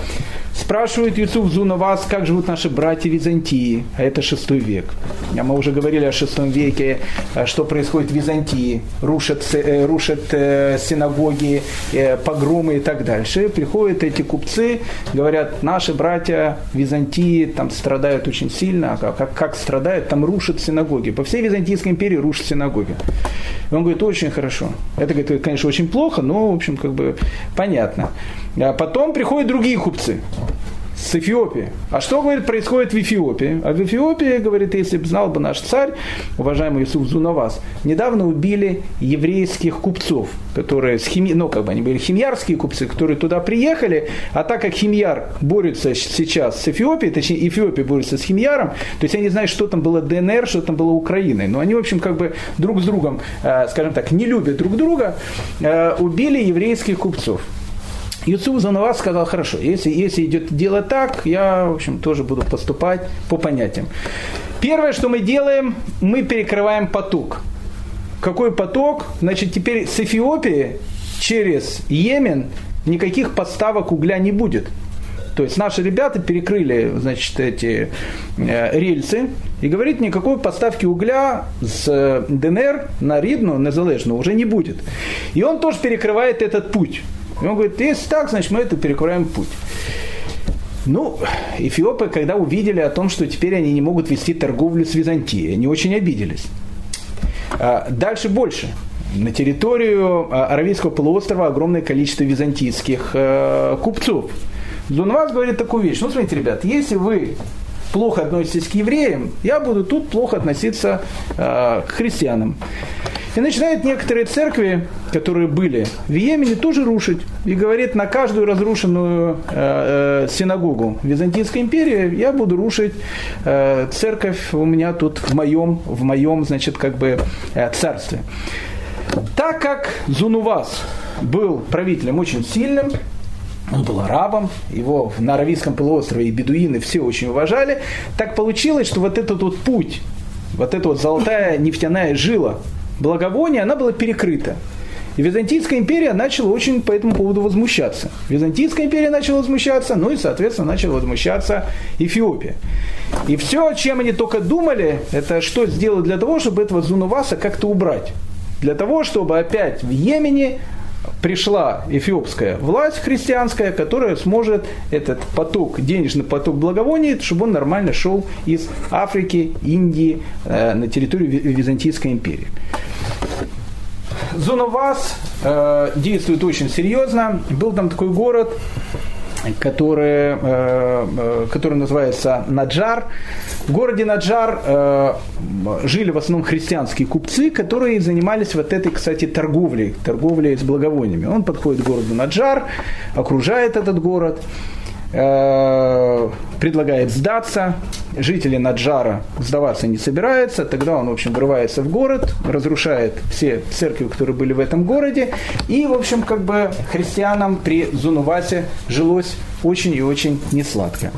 Спрашивают Юсуф Зуна вас, как живут наши братья Византии, а это шестой век. А мы уже говорили о шестом веке, э, что происходит в Византии. Рушат, э, рушат э, синагоги, погромы и так дальше. Приходят эти купцы, говорят, наши братья Византии там страдают очень сильно. А как, как страдают? Там рушат синагоги. По всей Византийской империи рушат синагоги. И он говорит, очень хорошо. Это, говорит, конечно, очень плохо, но, в общем, как бы понятно. А потом приходят другие купцы с Эфиопии. А что, говорит, происходит в Эфиопии? А в Эфиопии, говорит, если бы знал бы наш царь, уважаемый Иисус Зунавас, недавно убили еврейских купцов, которые с хими... ну, как бы они были химьярские купцы, которые туда приехали, а так как химьяр борется сейчас с Эфиопией, точнее, Эфиопия борется с химьяром, то есть я не знаю, что там было ДНР, что там было Украиной, но они, в общем, как бы друг с другом, э, скажем так, не любят друг друга, э, убили еврейских купцов. Юцув Занавас сказал, хорошо, если, если идет дело так, я, в общем, тоже буду поступать по понятиям. Первое, что мы делаем, мы перекрываем поток. Какой поток? Значит, теперь с Эфиопии через Йемен никаких поставок угля не будет. То есть наши ребята перекрыли, значит, эти э, рельсы и говорит, никакой поставки угля с э, ДНР на Ридну, на Залежну уже не будет. И он тоже перекрывает этот путь. И он говорит, если так, значит мы это перекроем путь. Ну, эфиопы, когда увидели о том, что теперь они не могут вести торговлю с Византией, они очень обиделись. А, дальше больше. На территорию а, Аравийского полуострова огромное количество византийских э, купцов. Дунвас говорит такую вещь. Ну, смотрите, ребят, если вы плохо относитесь к евреям, я буду тут плохо относиться э, к христианам. И начинает некоторые церкви, которые были в Йемене, тоже рушить. И говорит, на каждую разрушенную э, э, синагогу Византийской империи я буду рушить э, церковь у меня тут в моем, в моем значит, как бы э, царстве. Так как Зунувас был правителем очень сильным, он был арабом, его на Аравийском полуострове и бедуины все очень уважали. Так получилось, что вот этот вот путь, вот эта вот золотая нефтяная жила благовония, она была перекрыта. И Византийская империя начала очень по этому поводу возмущаться. Византийская империя начала возмущаться, ну и, соответственно, начала возмущаться Эфиопия. И все, чем они только думали, это что сделать для того, чтобы этого Зунуваса как-то убрать. Для того, чтобы опять в Йемене пришла эфиопская власть христианская, которая сможет этот поток, денежный поток благовоний, чтобы он нормально шел из Африки, Индии э, на территорию Византийской империи. Зоновас э, действует очень серьезно. Был там такой город, который, э, э, который называется Наджар. В городе Наджар э, жили в основном христианские купцы, которые занимались вот этой, кстати, торговлей, торговлей с благовониями. Он подходит к городу Наджар, окружает этот город – предлагает сдаться, жители Наджара сдаваться не собираются, тогда он, в общем, врывается в город, разрушает все церкви, которые были в этом городе, и, в общем, как бы христианам при Зунувасе жилось очень и очень несладко.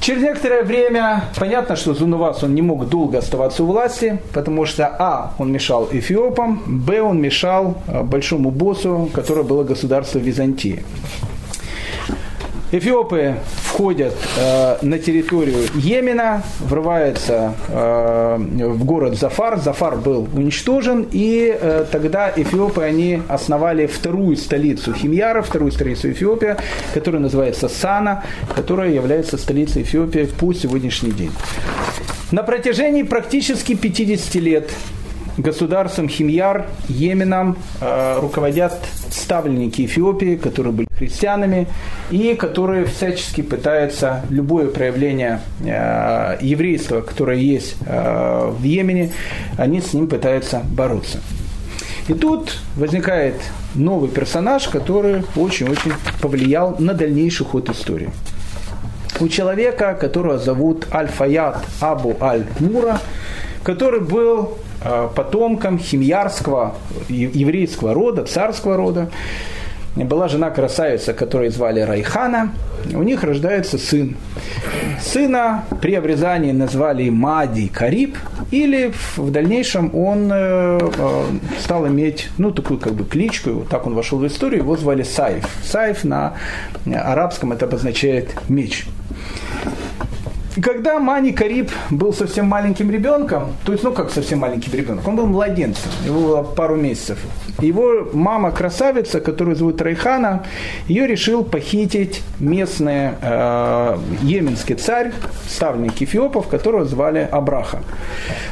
Через некоторое время понятно, что Зунувас он не мог долго оставаться у власти, потому что а. он мешал эфиопам, б. он мешал э, большому боссу, которое было государство Византии. Эфиопы входят э, на территорию Йемена, врываются э, в город Зафар. Зафар был уничтожен, и э, тогда эфиопы они основали вторую столицу Химьяра, вторую столицу Эфиопии, которая называется Сана, которая является столицей Эфиопии по сегодняшний день. На протяжении практически 50 лет государством Химьяр, Йеменом э, руководят ставленники Эфиопии, которые были христианами и которые всячески пытаются любое проявление э, еврейства, которое есть э, в Йемене, они с ним пытаются бороться. И тут возникает новый персонаж, который очень-очень повлиял на дальнейший ход истории. У человека, которого зовут Аль-Фаят Абу Аль-Мура, который был Э, потомком химьярского еврейского рода, царского рода. Была жена красавица, которую звали Райхана. У них рождается сын. Сына при обрезании назвали Мади Кариб, или в дальнейшем он э, э, стал иметь, ну, такую как бы кличку, вот так он вошел в историю, его звали Сайф. Сайф на арабском это обозначает меч. И когда Мани Кариб был совсем маленьким ребенком, то есть, ну как совсем маленьким ребенком, он был младенцем, ему было пару месяцев. Его мама красавица, которую зовут Райхана, ее решил похитить местный э, йеменский царь, ставленник эфиопов, которого звали Абраха.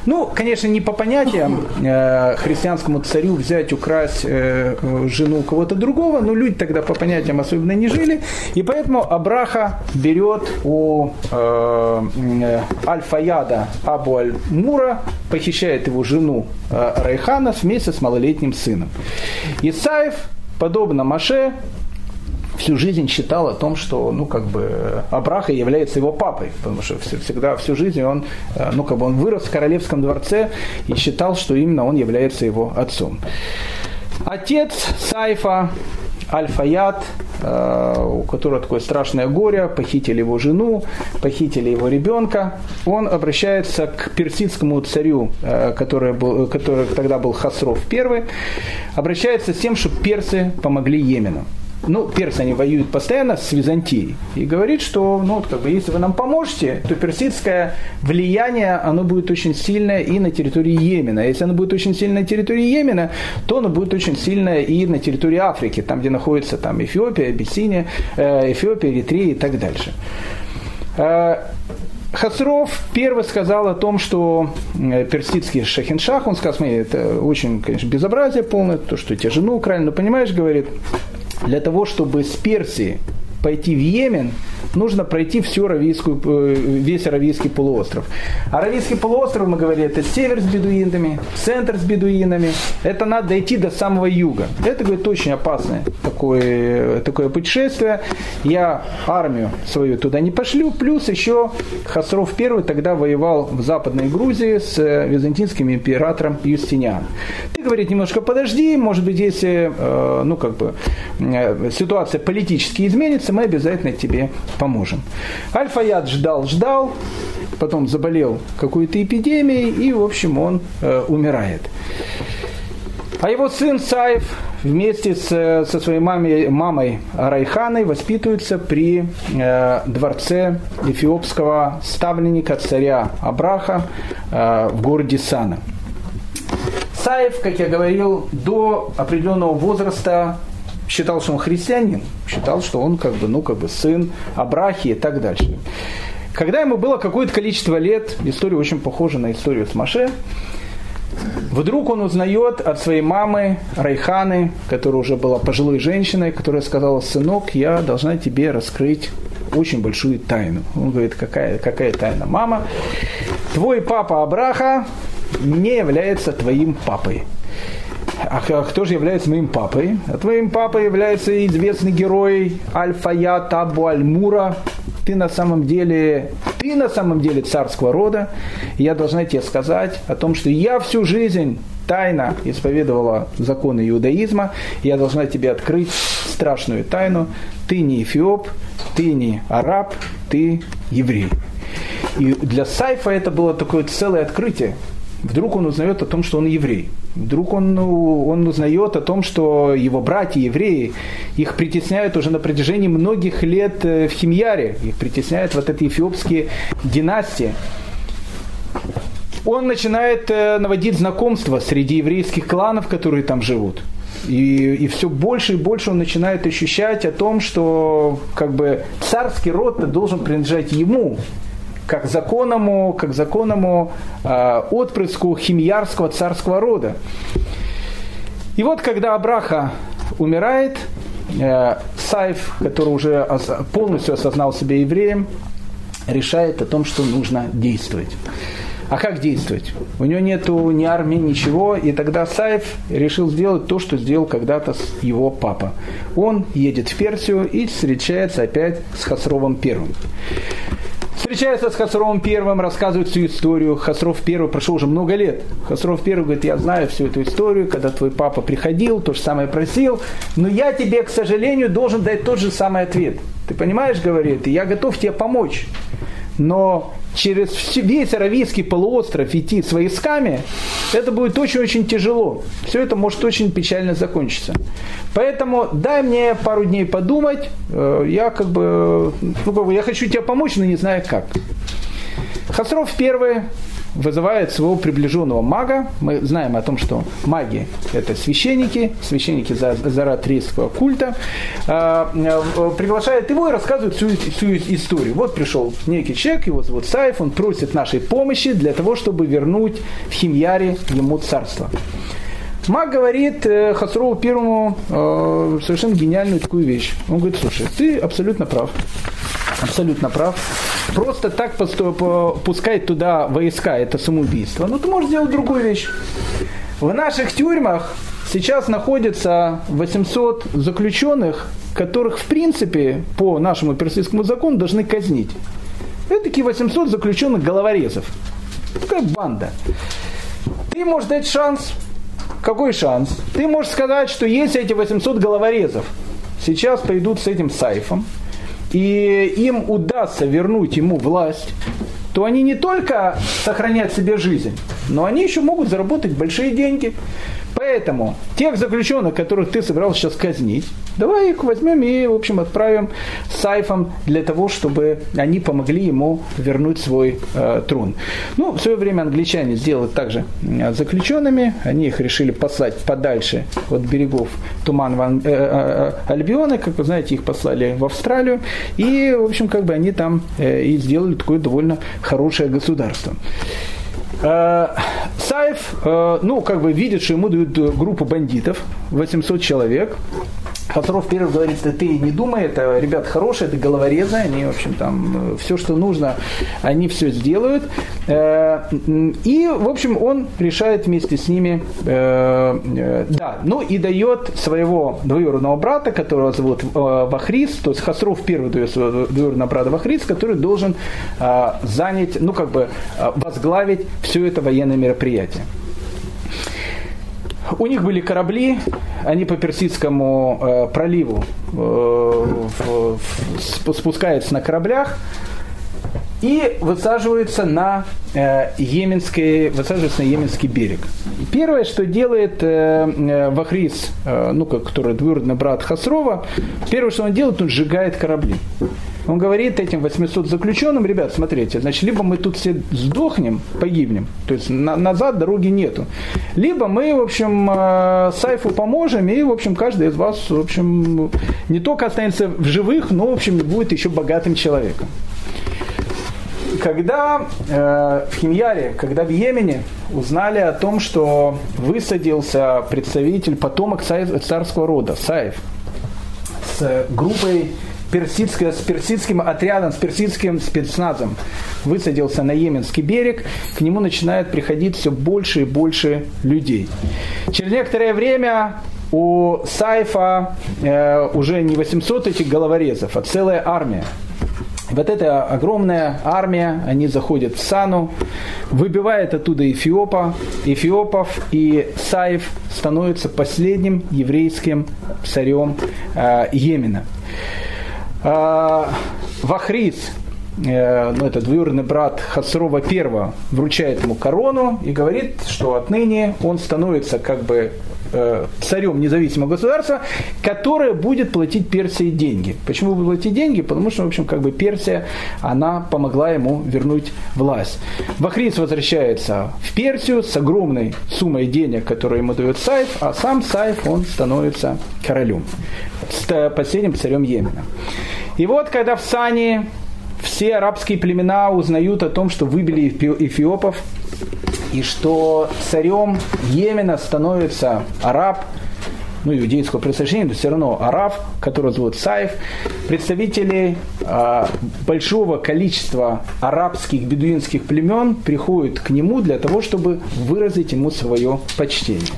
Ну, конечно, не по понятиям э, христианскому царю взять, украсть э, жену кого-то другого, но люди тогда по понятиям особенно не жили, и поэтому Абраха берет у э, Аль-Фаяда Абу Аль-Мура похищает его жену э, Райхана вместе с малолетним сыном. Исаев, подобно Маше, всю жизнь считал о том, что, ну, как бы, Абраха является его папой, потому что всегда, всю жизнь он, э, ну, как бы, он вырос в королевском дворце и считал, что именно он является его отцом. Отец Сайфа Аль-Фаят, э, у которого такое страшное горе, похитили его жену, похитили его ребенка. Он обращается к персидскому царю, э, который, был, который тогда был Хасров I, обращается с тем, чтобы персы помогли Йемену. Ну, персы, они воюют постоянно с Византией, и говорит, что, ну, как бы, если вы нам поможете, то персидское влияние, оно будет очень сильное и на территории Йемена. Если оно будет очень сильное на территории Йемена, то оно будет очень сильное и на территории Африки, там, где находится там Эфиопия, Абиссиния, э, Эфиопия, Эритрея и так дальше. Э, Хасров первый сказал о том, что э, персидский шахиншах, он сказал, смотри, это очень, конечно, безобразие полное, то, что тебя жену украли, но понимаешь, говорит, для того, чтобы с Персии пойти в Йемен, нужно пройти всю Аравийскую, э, весь Аравийский полуостров. Аравийский полуостров, мы говорили, это север с бедуинами, центр с бедуинами. Это надо дойти до самого юга. Это, говорит, очень опасное такое, такое путешествие. Я армию свою туда не пошлю. Плюс еще Хасров I тогда воевал в Западной Грузии с э, византийским императором Юстинианом. Ты, говорит, немножко подожди, может быть, если э, ну, как бы, ситуация политически изменится, мы обязательно тебе поможем. Аль-Фаяд ждал, ждал, потом заболел какой-то эпидемией, и, в общем, он э, умирает. А его сын Саев вместе с, со своей мамой, мамой Райханой воспитывается при э, дворце эфиопского ставленника царя Абраха э, в городе Сана. Саев, как я говорил, до определенного возраста считал, что он христианин, считал, что он как бы, ну, как бы сын Абрахи и так дальше. Когда ему было какое-то количество лет, история очень похожа на историю с Маше, Вдруг он узнает от своей мамы Райханы, которая уже была пожилой женщиной, которая сказала, сынок, я должна тебе раскрыть очень большую тайну. Он говорит, какая, какая тайна? Мама, твой папа Абраха не является твоим папой. А кто же является моим папой? А твоим папой является известный герой Аль-Фаят Абу. Ты на самом деле, ты на самом деле царского рода. Я должна тебе сказать о том, что я всю жизнь тайно исповедовала законы иудаизма. Я должна тебе открыть страшную тайну. Ты не эфиоп, ты не араб, ты еврей. И для Сайфа это было такое целое открытие. Вдруг он узнает о том, что он еврей. Вдруг он, ну, он узнает о том, что его братья евреи, их притесняют уже на протяжении многих лет э, в Химьяре, их притесняют вот эти эфиопские династии. Он начинает э, наводить знакомства среди еврейских кланов, которые там живут. И, и все больше и больше он начинает ощущать о том, что как бы царский род должен принадлежать ему, как законному, как законному э, отпрыску химьярского царского рода. И вот когда Абраха умирает, э, Сайф, который уже полностью осознал себя евреем, решает о том, что нужно действовать. А как действовать? У него нету ни армии, ничего, и тогда Сайф решил сделать то, что сделал когда-то его папа. Он едет в Персию и встречается опять с Хасровым Первым. Встречается с Хасровым первым, рассказывает всю историю. Хасров первый прошел уже много лет. Хасров первый говорит, я знаю всю эту историю, когда твой папа приходил, то же самое просил, но я тебе, к сожалению, должен дать тот же самый ответ. Ты понимаешь, говорит, я готов тебе помочь. Но через весь Аравийский полуостров идти с войсками, это будет очень-очень тяжело. Все это может очень печально закончиться. Поэтому дай мне пару дней подумать. Э, я как бы, ну, как бы я хочу тебе помочь, но не знаю как. Хасров первый вызывает своего приближенного мага. Мы знаем о том, что маги – это священники, священники заратрийского культа. А, э, приглашает его и рассказывает всю, всю историю. Вот пришел некий человек, его зовут Саев, он просит нашей помощи для того, чтобы вернуть в Химьяре ему царство. Маг говорит э, Хасрову первому э, совершенно гениальную такую вещь. Он говорит, слушай, ты абсолютно прав. Абсолютно прав. Просто так пускать туда войска, это самоубийство. Но ты можешь сделать другую вещь. В наших тюрьмах сейчас находится 800 заключенных, которых, в принципе, по нашему персидскому закону должны казнить. Это такие 800 заключенных головорезов. Такая банда. Ты можешь дать шанс какой шанс? Ты можешь сказать, что если эти 800 головорезов сейчас пойдут с этим сайфом, и им удастся вернуть ему власть, то они не только сохранят себе жизнь, но они еще могут заработать большие деньги. Поэтому тех заключенных, которых ты собирался сейчас казнить, давай их возьмем и, в общем, отправим Сайфом для того, чтобы они помогли ему вернуть свой э, трон. Ну, в свое время англичане сделали также э, заключенными, они их решили послать подальше от берегов Туман э, э, э, Альбиона, как вы знаете, их послали в Австралию, и, в общем, как бы они там э, и сделали такое довольно хорошее государство. Э, Саев, э, ну, как бы видит, что ему дают группу бандитов, 800 человек, Хасров первый говорит, да ты не думай, это ребят хорошие, это головорезы, они, в общем, там, э, все, что нужно, они все сделают. Э, и, в общем, он решает вместе с ними, э, да, ну и дает своего двоюродного брата, которого зовут Вахрис, то есть Хасров первый дает своего двоюродного брата Вахрис, который должен занять, ну, как бы, возглавить все это военное мероприятие. У них были корабли, они по Персидскому э, проливу э, в, в, спускаются на кораблях и высаживаются на э, Йеменский, высаживаются на Йеменский берег. Первое, что делает э, э, Вахрис, э, ну, который двоюродный брат Хасрова, первое, что он делает, он сжигает корабли. Он говорит этим 800 заключенным, ребят, смотрите, значит, либо мы тут все сдохнем, погибнем, то есть на, назад дороги нету, либо мы, в общем, э, Сайфу поможем, и, в общем, каждый из вас, в общем, не только останется в живых, но, в общем, будет еще богатым человеком. Когда э, в Химьяре, когда в Йемене узнали о том, что высадился представитель, потомок царского рода, Саев, с группой персидское, с персидским отрядом, с персидским спецназом высадился на Йеменский берег, к нему начинает приходить все больше и больше людей. Через некоторое время у Сайфа э, уже не 800 этих головорезов, а целая армия. Вот эта огромная армия, они заходят в Сану, выбивает оттуда Эфиопа, Эфиопов, и Саев становится последним еврейским царем э, Йемена. А, Вахриц, э, ну, это двоюродный брат Хасрова I, вручает ему корону и говорит, что отныне он становится как бы э, царем независимого государства, которое будет платить Персии деньги. Почему будет платить деньги? Потому что, в общем, как бы Персия, она помогла ему вернуть власть. Вахриц возвращается в Персию с огромной суммой денег, которую ему дает Сайф, а сам Сайф, он становится королем, последним царем Йемена. И вот, когда в Сане все арабские племена узнают о том, что выбили эфиопов, и что царем Йемена становится араб, ну, иудейского происхождения, но все равно араб, которого зовут Саев, представители э, большого количества арабских бедуинских племен приходят к нему для того, чтобы выразить ему свое почтение.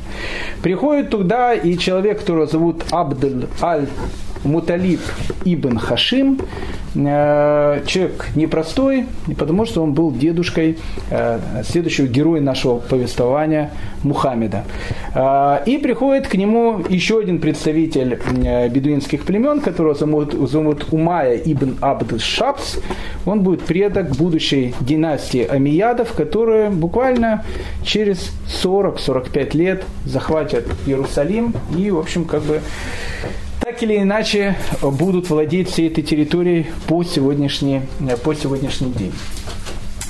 Приходит туда и человек, которого зовут Абдель Аль Муталиб ибн Хашим, э, человек непростой, потому что он был дедушкой э, следующего героя нашего повествования Мухаммеда. Э, и приходит к нему еще один представитель бедуинских племен, которого зовут, зовут Умая ибн Абд Шабс. Он будет предок будущей династии Амиядов, которая буквально через 40-45 лет захватят Иерусалим и, в общем, как бы так или иначе будут владеть всей этой территорией по сегодняшний, по сегодняшний день.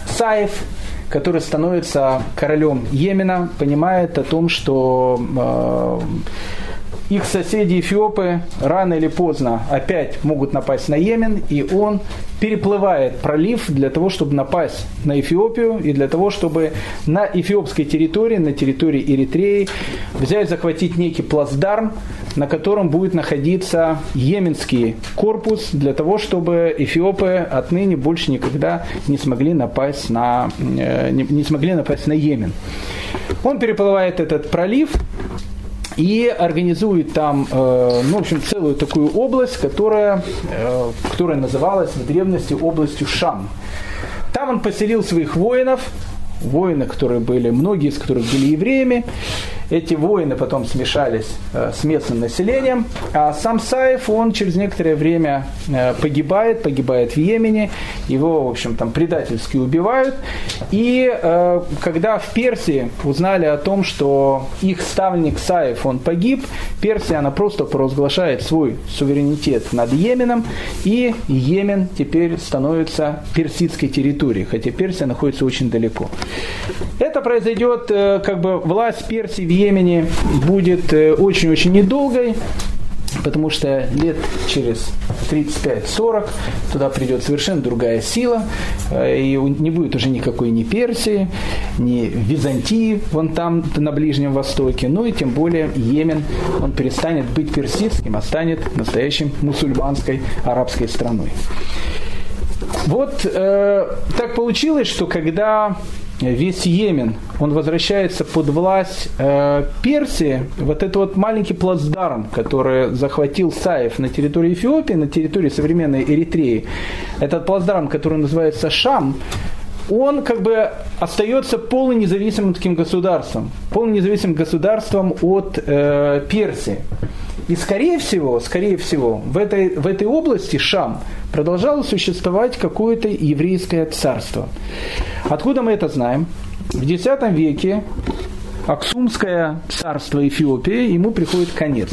Саев, который становится королем Йемена, понимает о том, что э, их соседи эфиопы рано или поздно опять могут напасть на Йемен, и он переплывает пролив для того, чтобы напасть на Эфиопию и для того, чтобы на эфиопской территории, на территории Эритреи взять, захватить некий плацдарм, на котором будет находиться йеменский корпус для того, чтобы эфиопы отныне больше никогда не смогли напасть на, э, не, смогли напасть на Йемен. Он переплывает этот пролив, и организует там, э, ну, в общем, целую такую область, которая, э, которая называлась в древности областью Шам. Там он поселил своих воинов, воины, которые были, многие из которых были евреями, Эти воины потом смешались э, с местным населением, а сам Саев, он через некоторое время э, погибает, погибает в Йемене, его, в общем, там предательски убивают. И э, когда в Персии узнали о том, что их ставник Саев, он погиб, Персия, она просто провозглашает свой суверенитет над Йеменом, и Йемен теперь становится персидской территорией, хотя Персия находится очень далеко. Это произойдет, как бы власть Персии в Йемене будет э, очень-очень недолгой, потому что лет через 35-40 туда придет совершенно другая сила, э, и не будет уже никакой ни Персии, ни Византии, вон там, на Ближнем Востоке, ну и тем более Йемен, он перестанет быть персидским, а станет настоящим мусульманской арабской страной. Вот э, так получилось, что когда весь Йемен, он возвращается под власть э, Персии, вот это вот маленький плацдарм, который захватил Саев на территории Эфиопии, на территории современной Эритреи, этот плацдарм, который называется Шам, он как бы остается полунезависимым таким государством, полунезависимым государством от э, Персии. И скорее всего, скорее всего, в этой, в этой области Шам продолжало существовать какое-то еврейское царство. Откуда мы это знаем? В X веке Аксумское царство Эфиопии, ему приходит конец.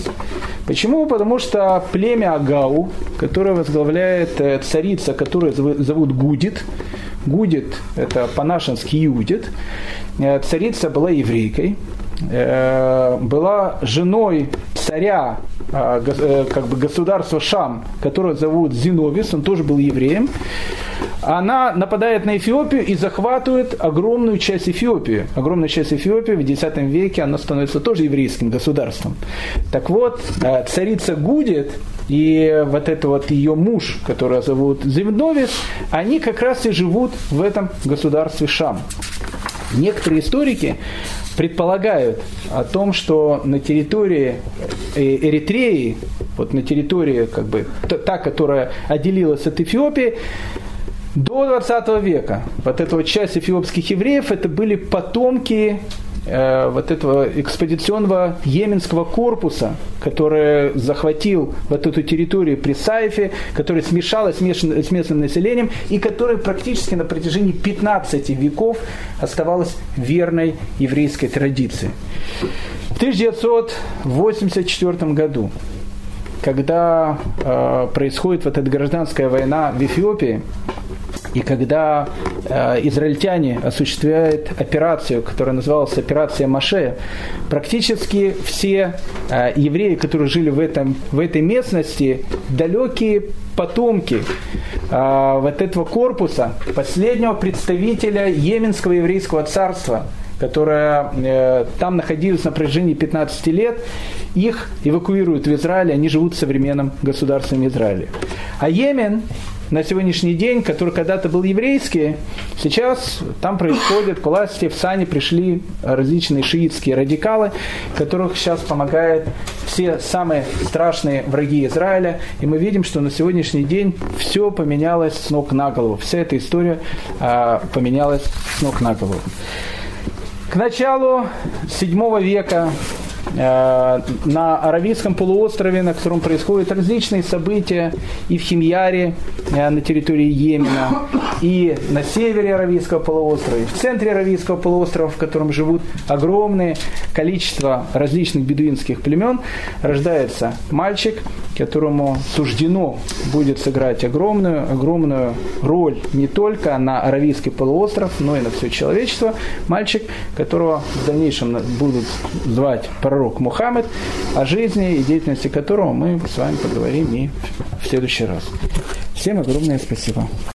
Почему? Потому что племя Агау, которое возглавляет э, царица, которую зовут Гудит, Гудит – это по-нашенски Юдит, э, царица была еврейкой, была женой царя а, э, как бы государства Шам, которое зовут Зиновис, он тоже был евреем, она нападает на Эфиопию и захватывает огромную часть Эфиопии. Огромная часть Эфиопии в X веке она становится тоже еврейским государством. Так вот, э, царица Гудит и вот это вот ее муж, которого зовут Зиновис, они как раз и живут в этом государстве Шам. Некоторые историки предполагают о том, что на территории э, Эритреи, вот на территории, как бы, та, которая отделилась от Эфиопии, до 20 века вот эта вот часть эфиопских евреев, это были потомки э, вот этого экспедиционного йеменского корпуса, который захватил вот эту территорию при Сайфе, который смешалась с местным населением и который практически на протяжении 15 веков оставалась верной еврейской традиции. В 1984 году, когда э, происходит вот эта гражданская война в Эфиопии, и когда э, израильтяне осуществляют операцию, которая называлась операция Маше, практически все э, евреи, которые жили в, этом, в этой местности, далекие потомки э, вот этого корпуса, последнего представителя Йеменского еврейского царства, которое э, там находилось на протяжении 15 лет, их эвакуируют в Израиль, они живут в современном государстве Израиля. А Йемен на сегодняшний день, который когда-то был еврейский, сейчас там происходит, к власти в Сане пришли различные шиитские радикалы, которых сейчас помогают все самые страшные враги Израиля. И мы видим, что на сегодняшний день все поменялось с ног на голову. Вся эта история а, поменялась с ног на голову. К началу 7 века Э, на Аравийском полуострове, на котором происходят различные события и в Химьяре, э, на территории Йемена, и на севере Аравийского полуострова, и в центре Аравийского полуострова, в котором живут огромное количество различных бедуинских племен, рождается мальчик, которому суждено будет сыграть огромную, огромную роль не только на Аравийский полуостров, но и на все человечество. Мальчик, которого в дальнейшем будут звать пророк Мухаммед, о жизни и деятельности которого мы с вами поговорим и в следующий раз. Всем огромное спасибо.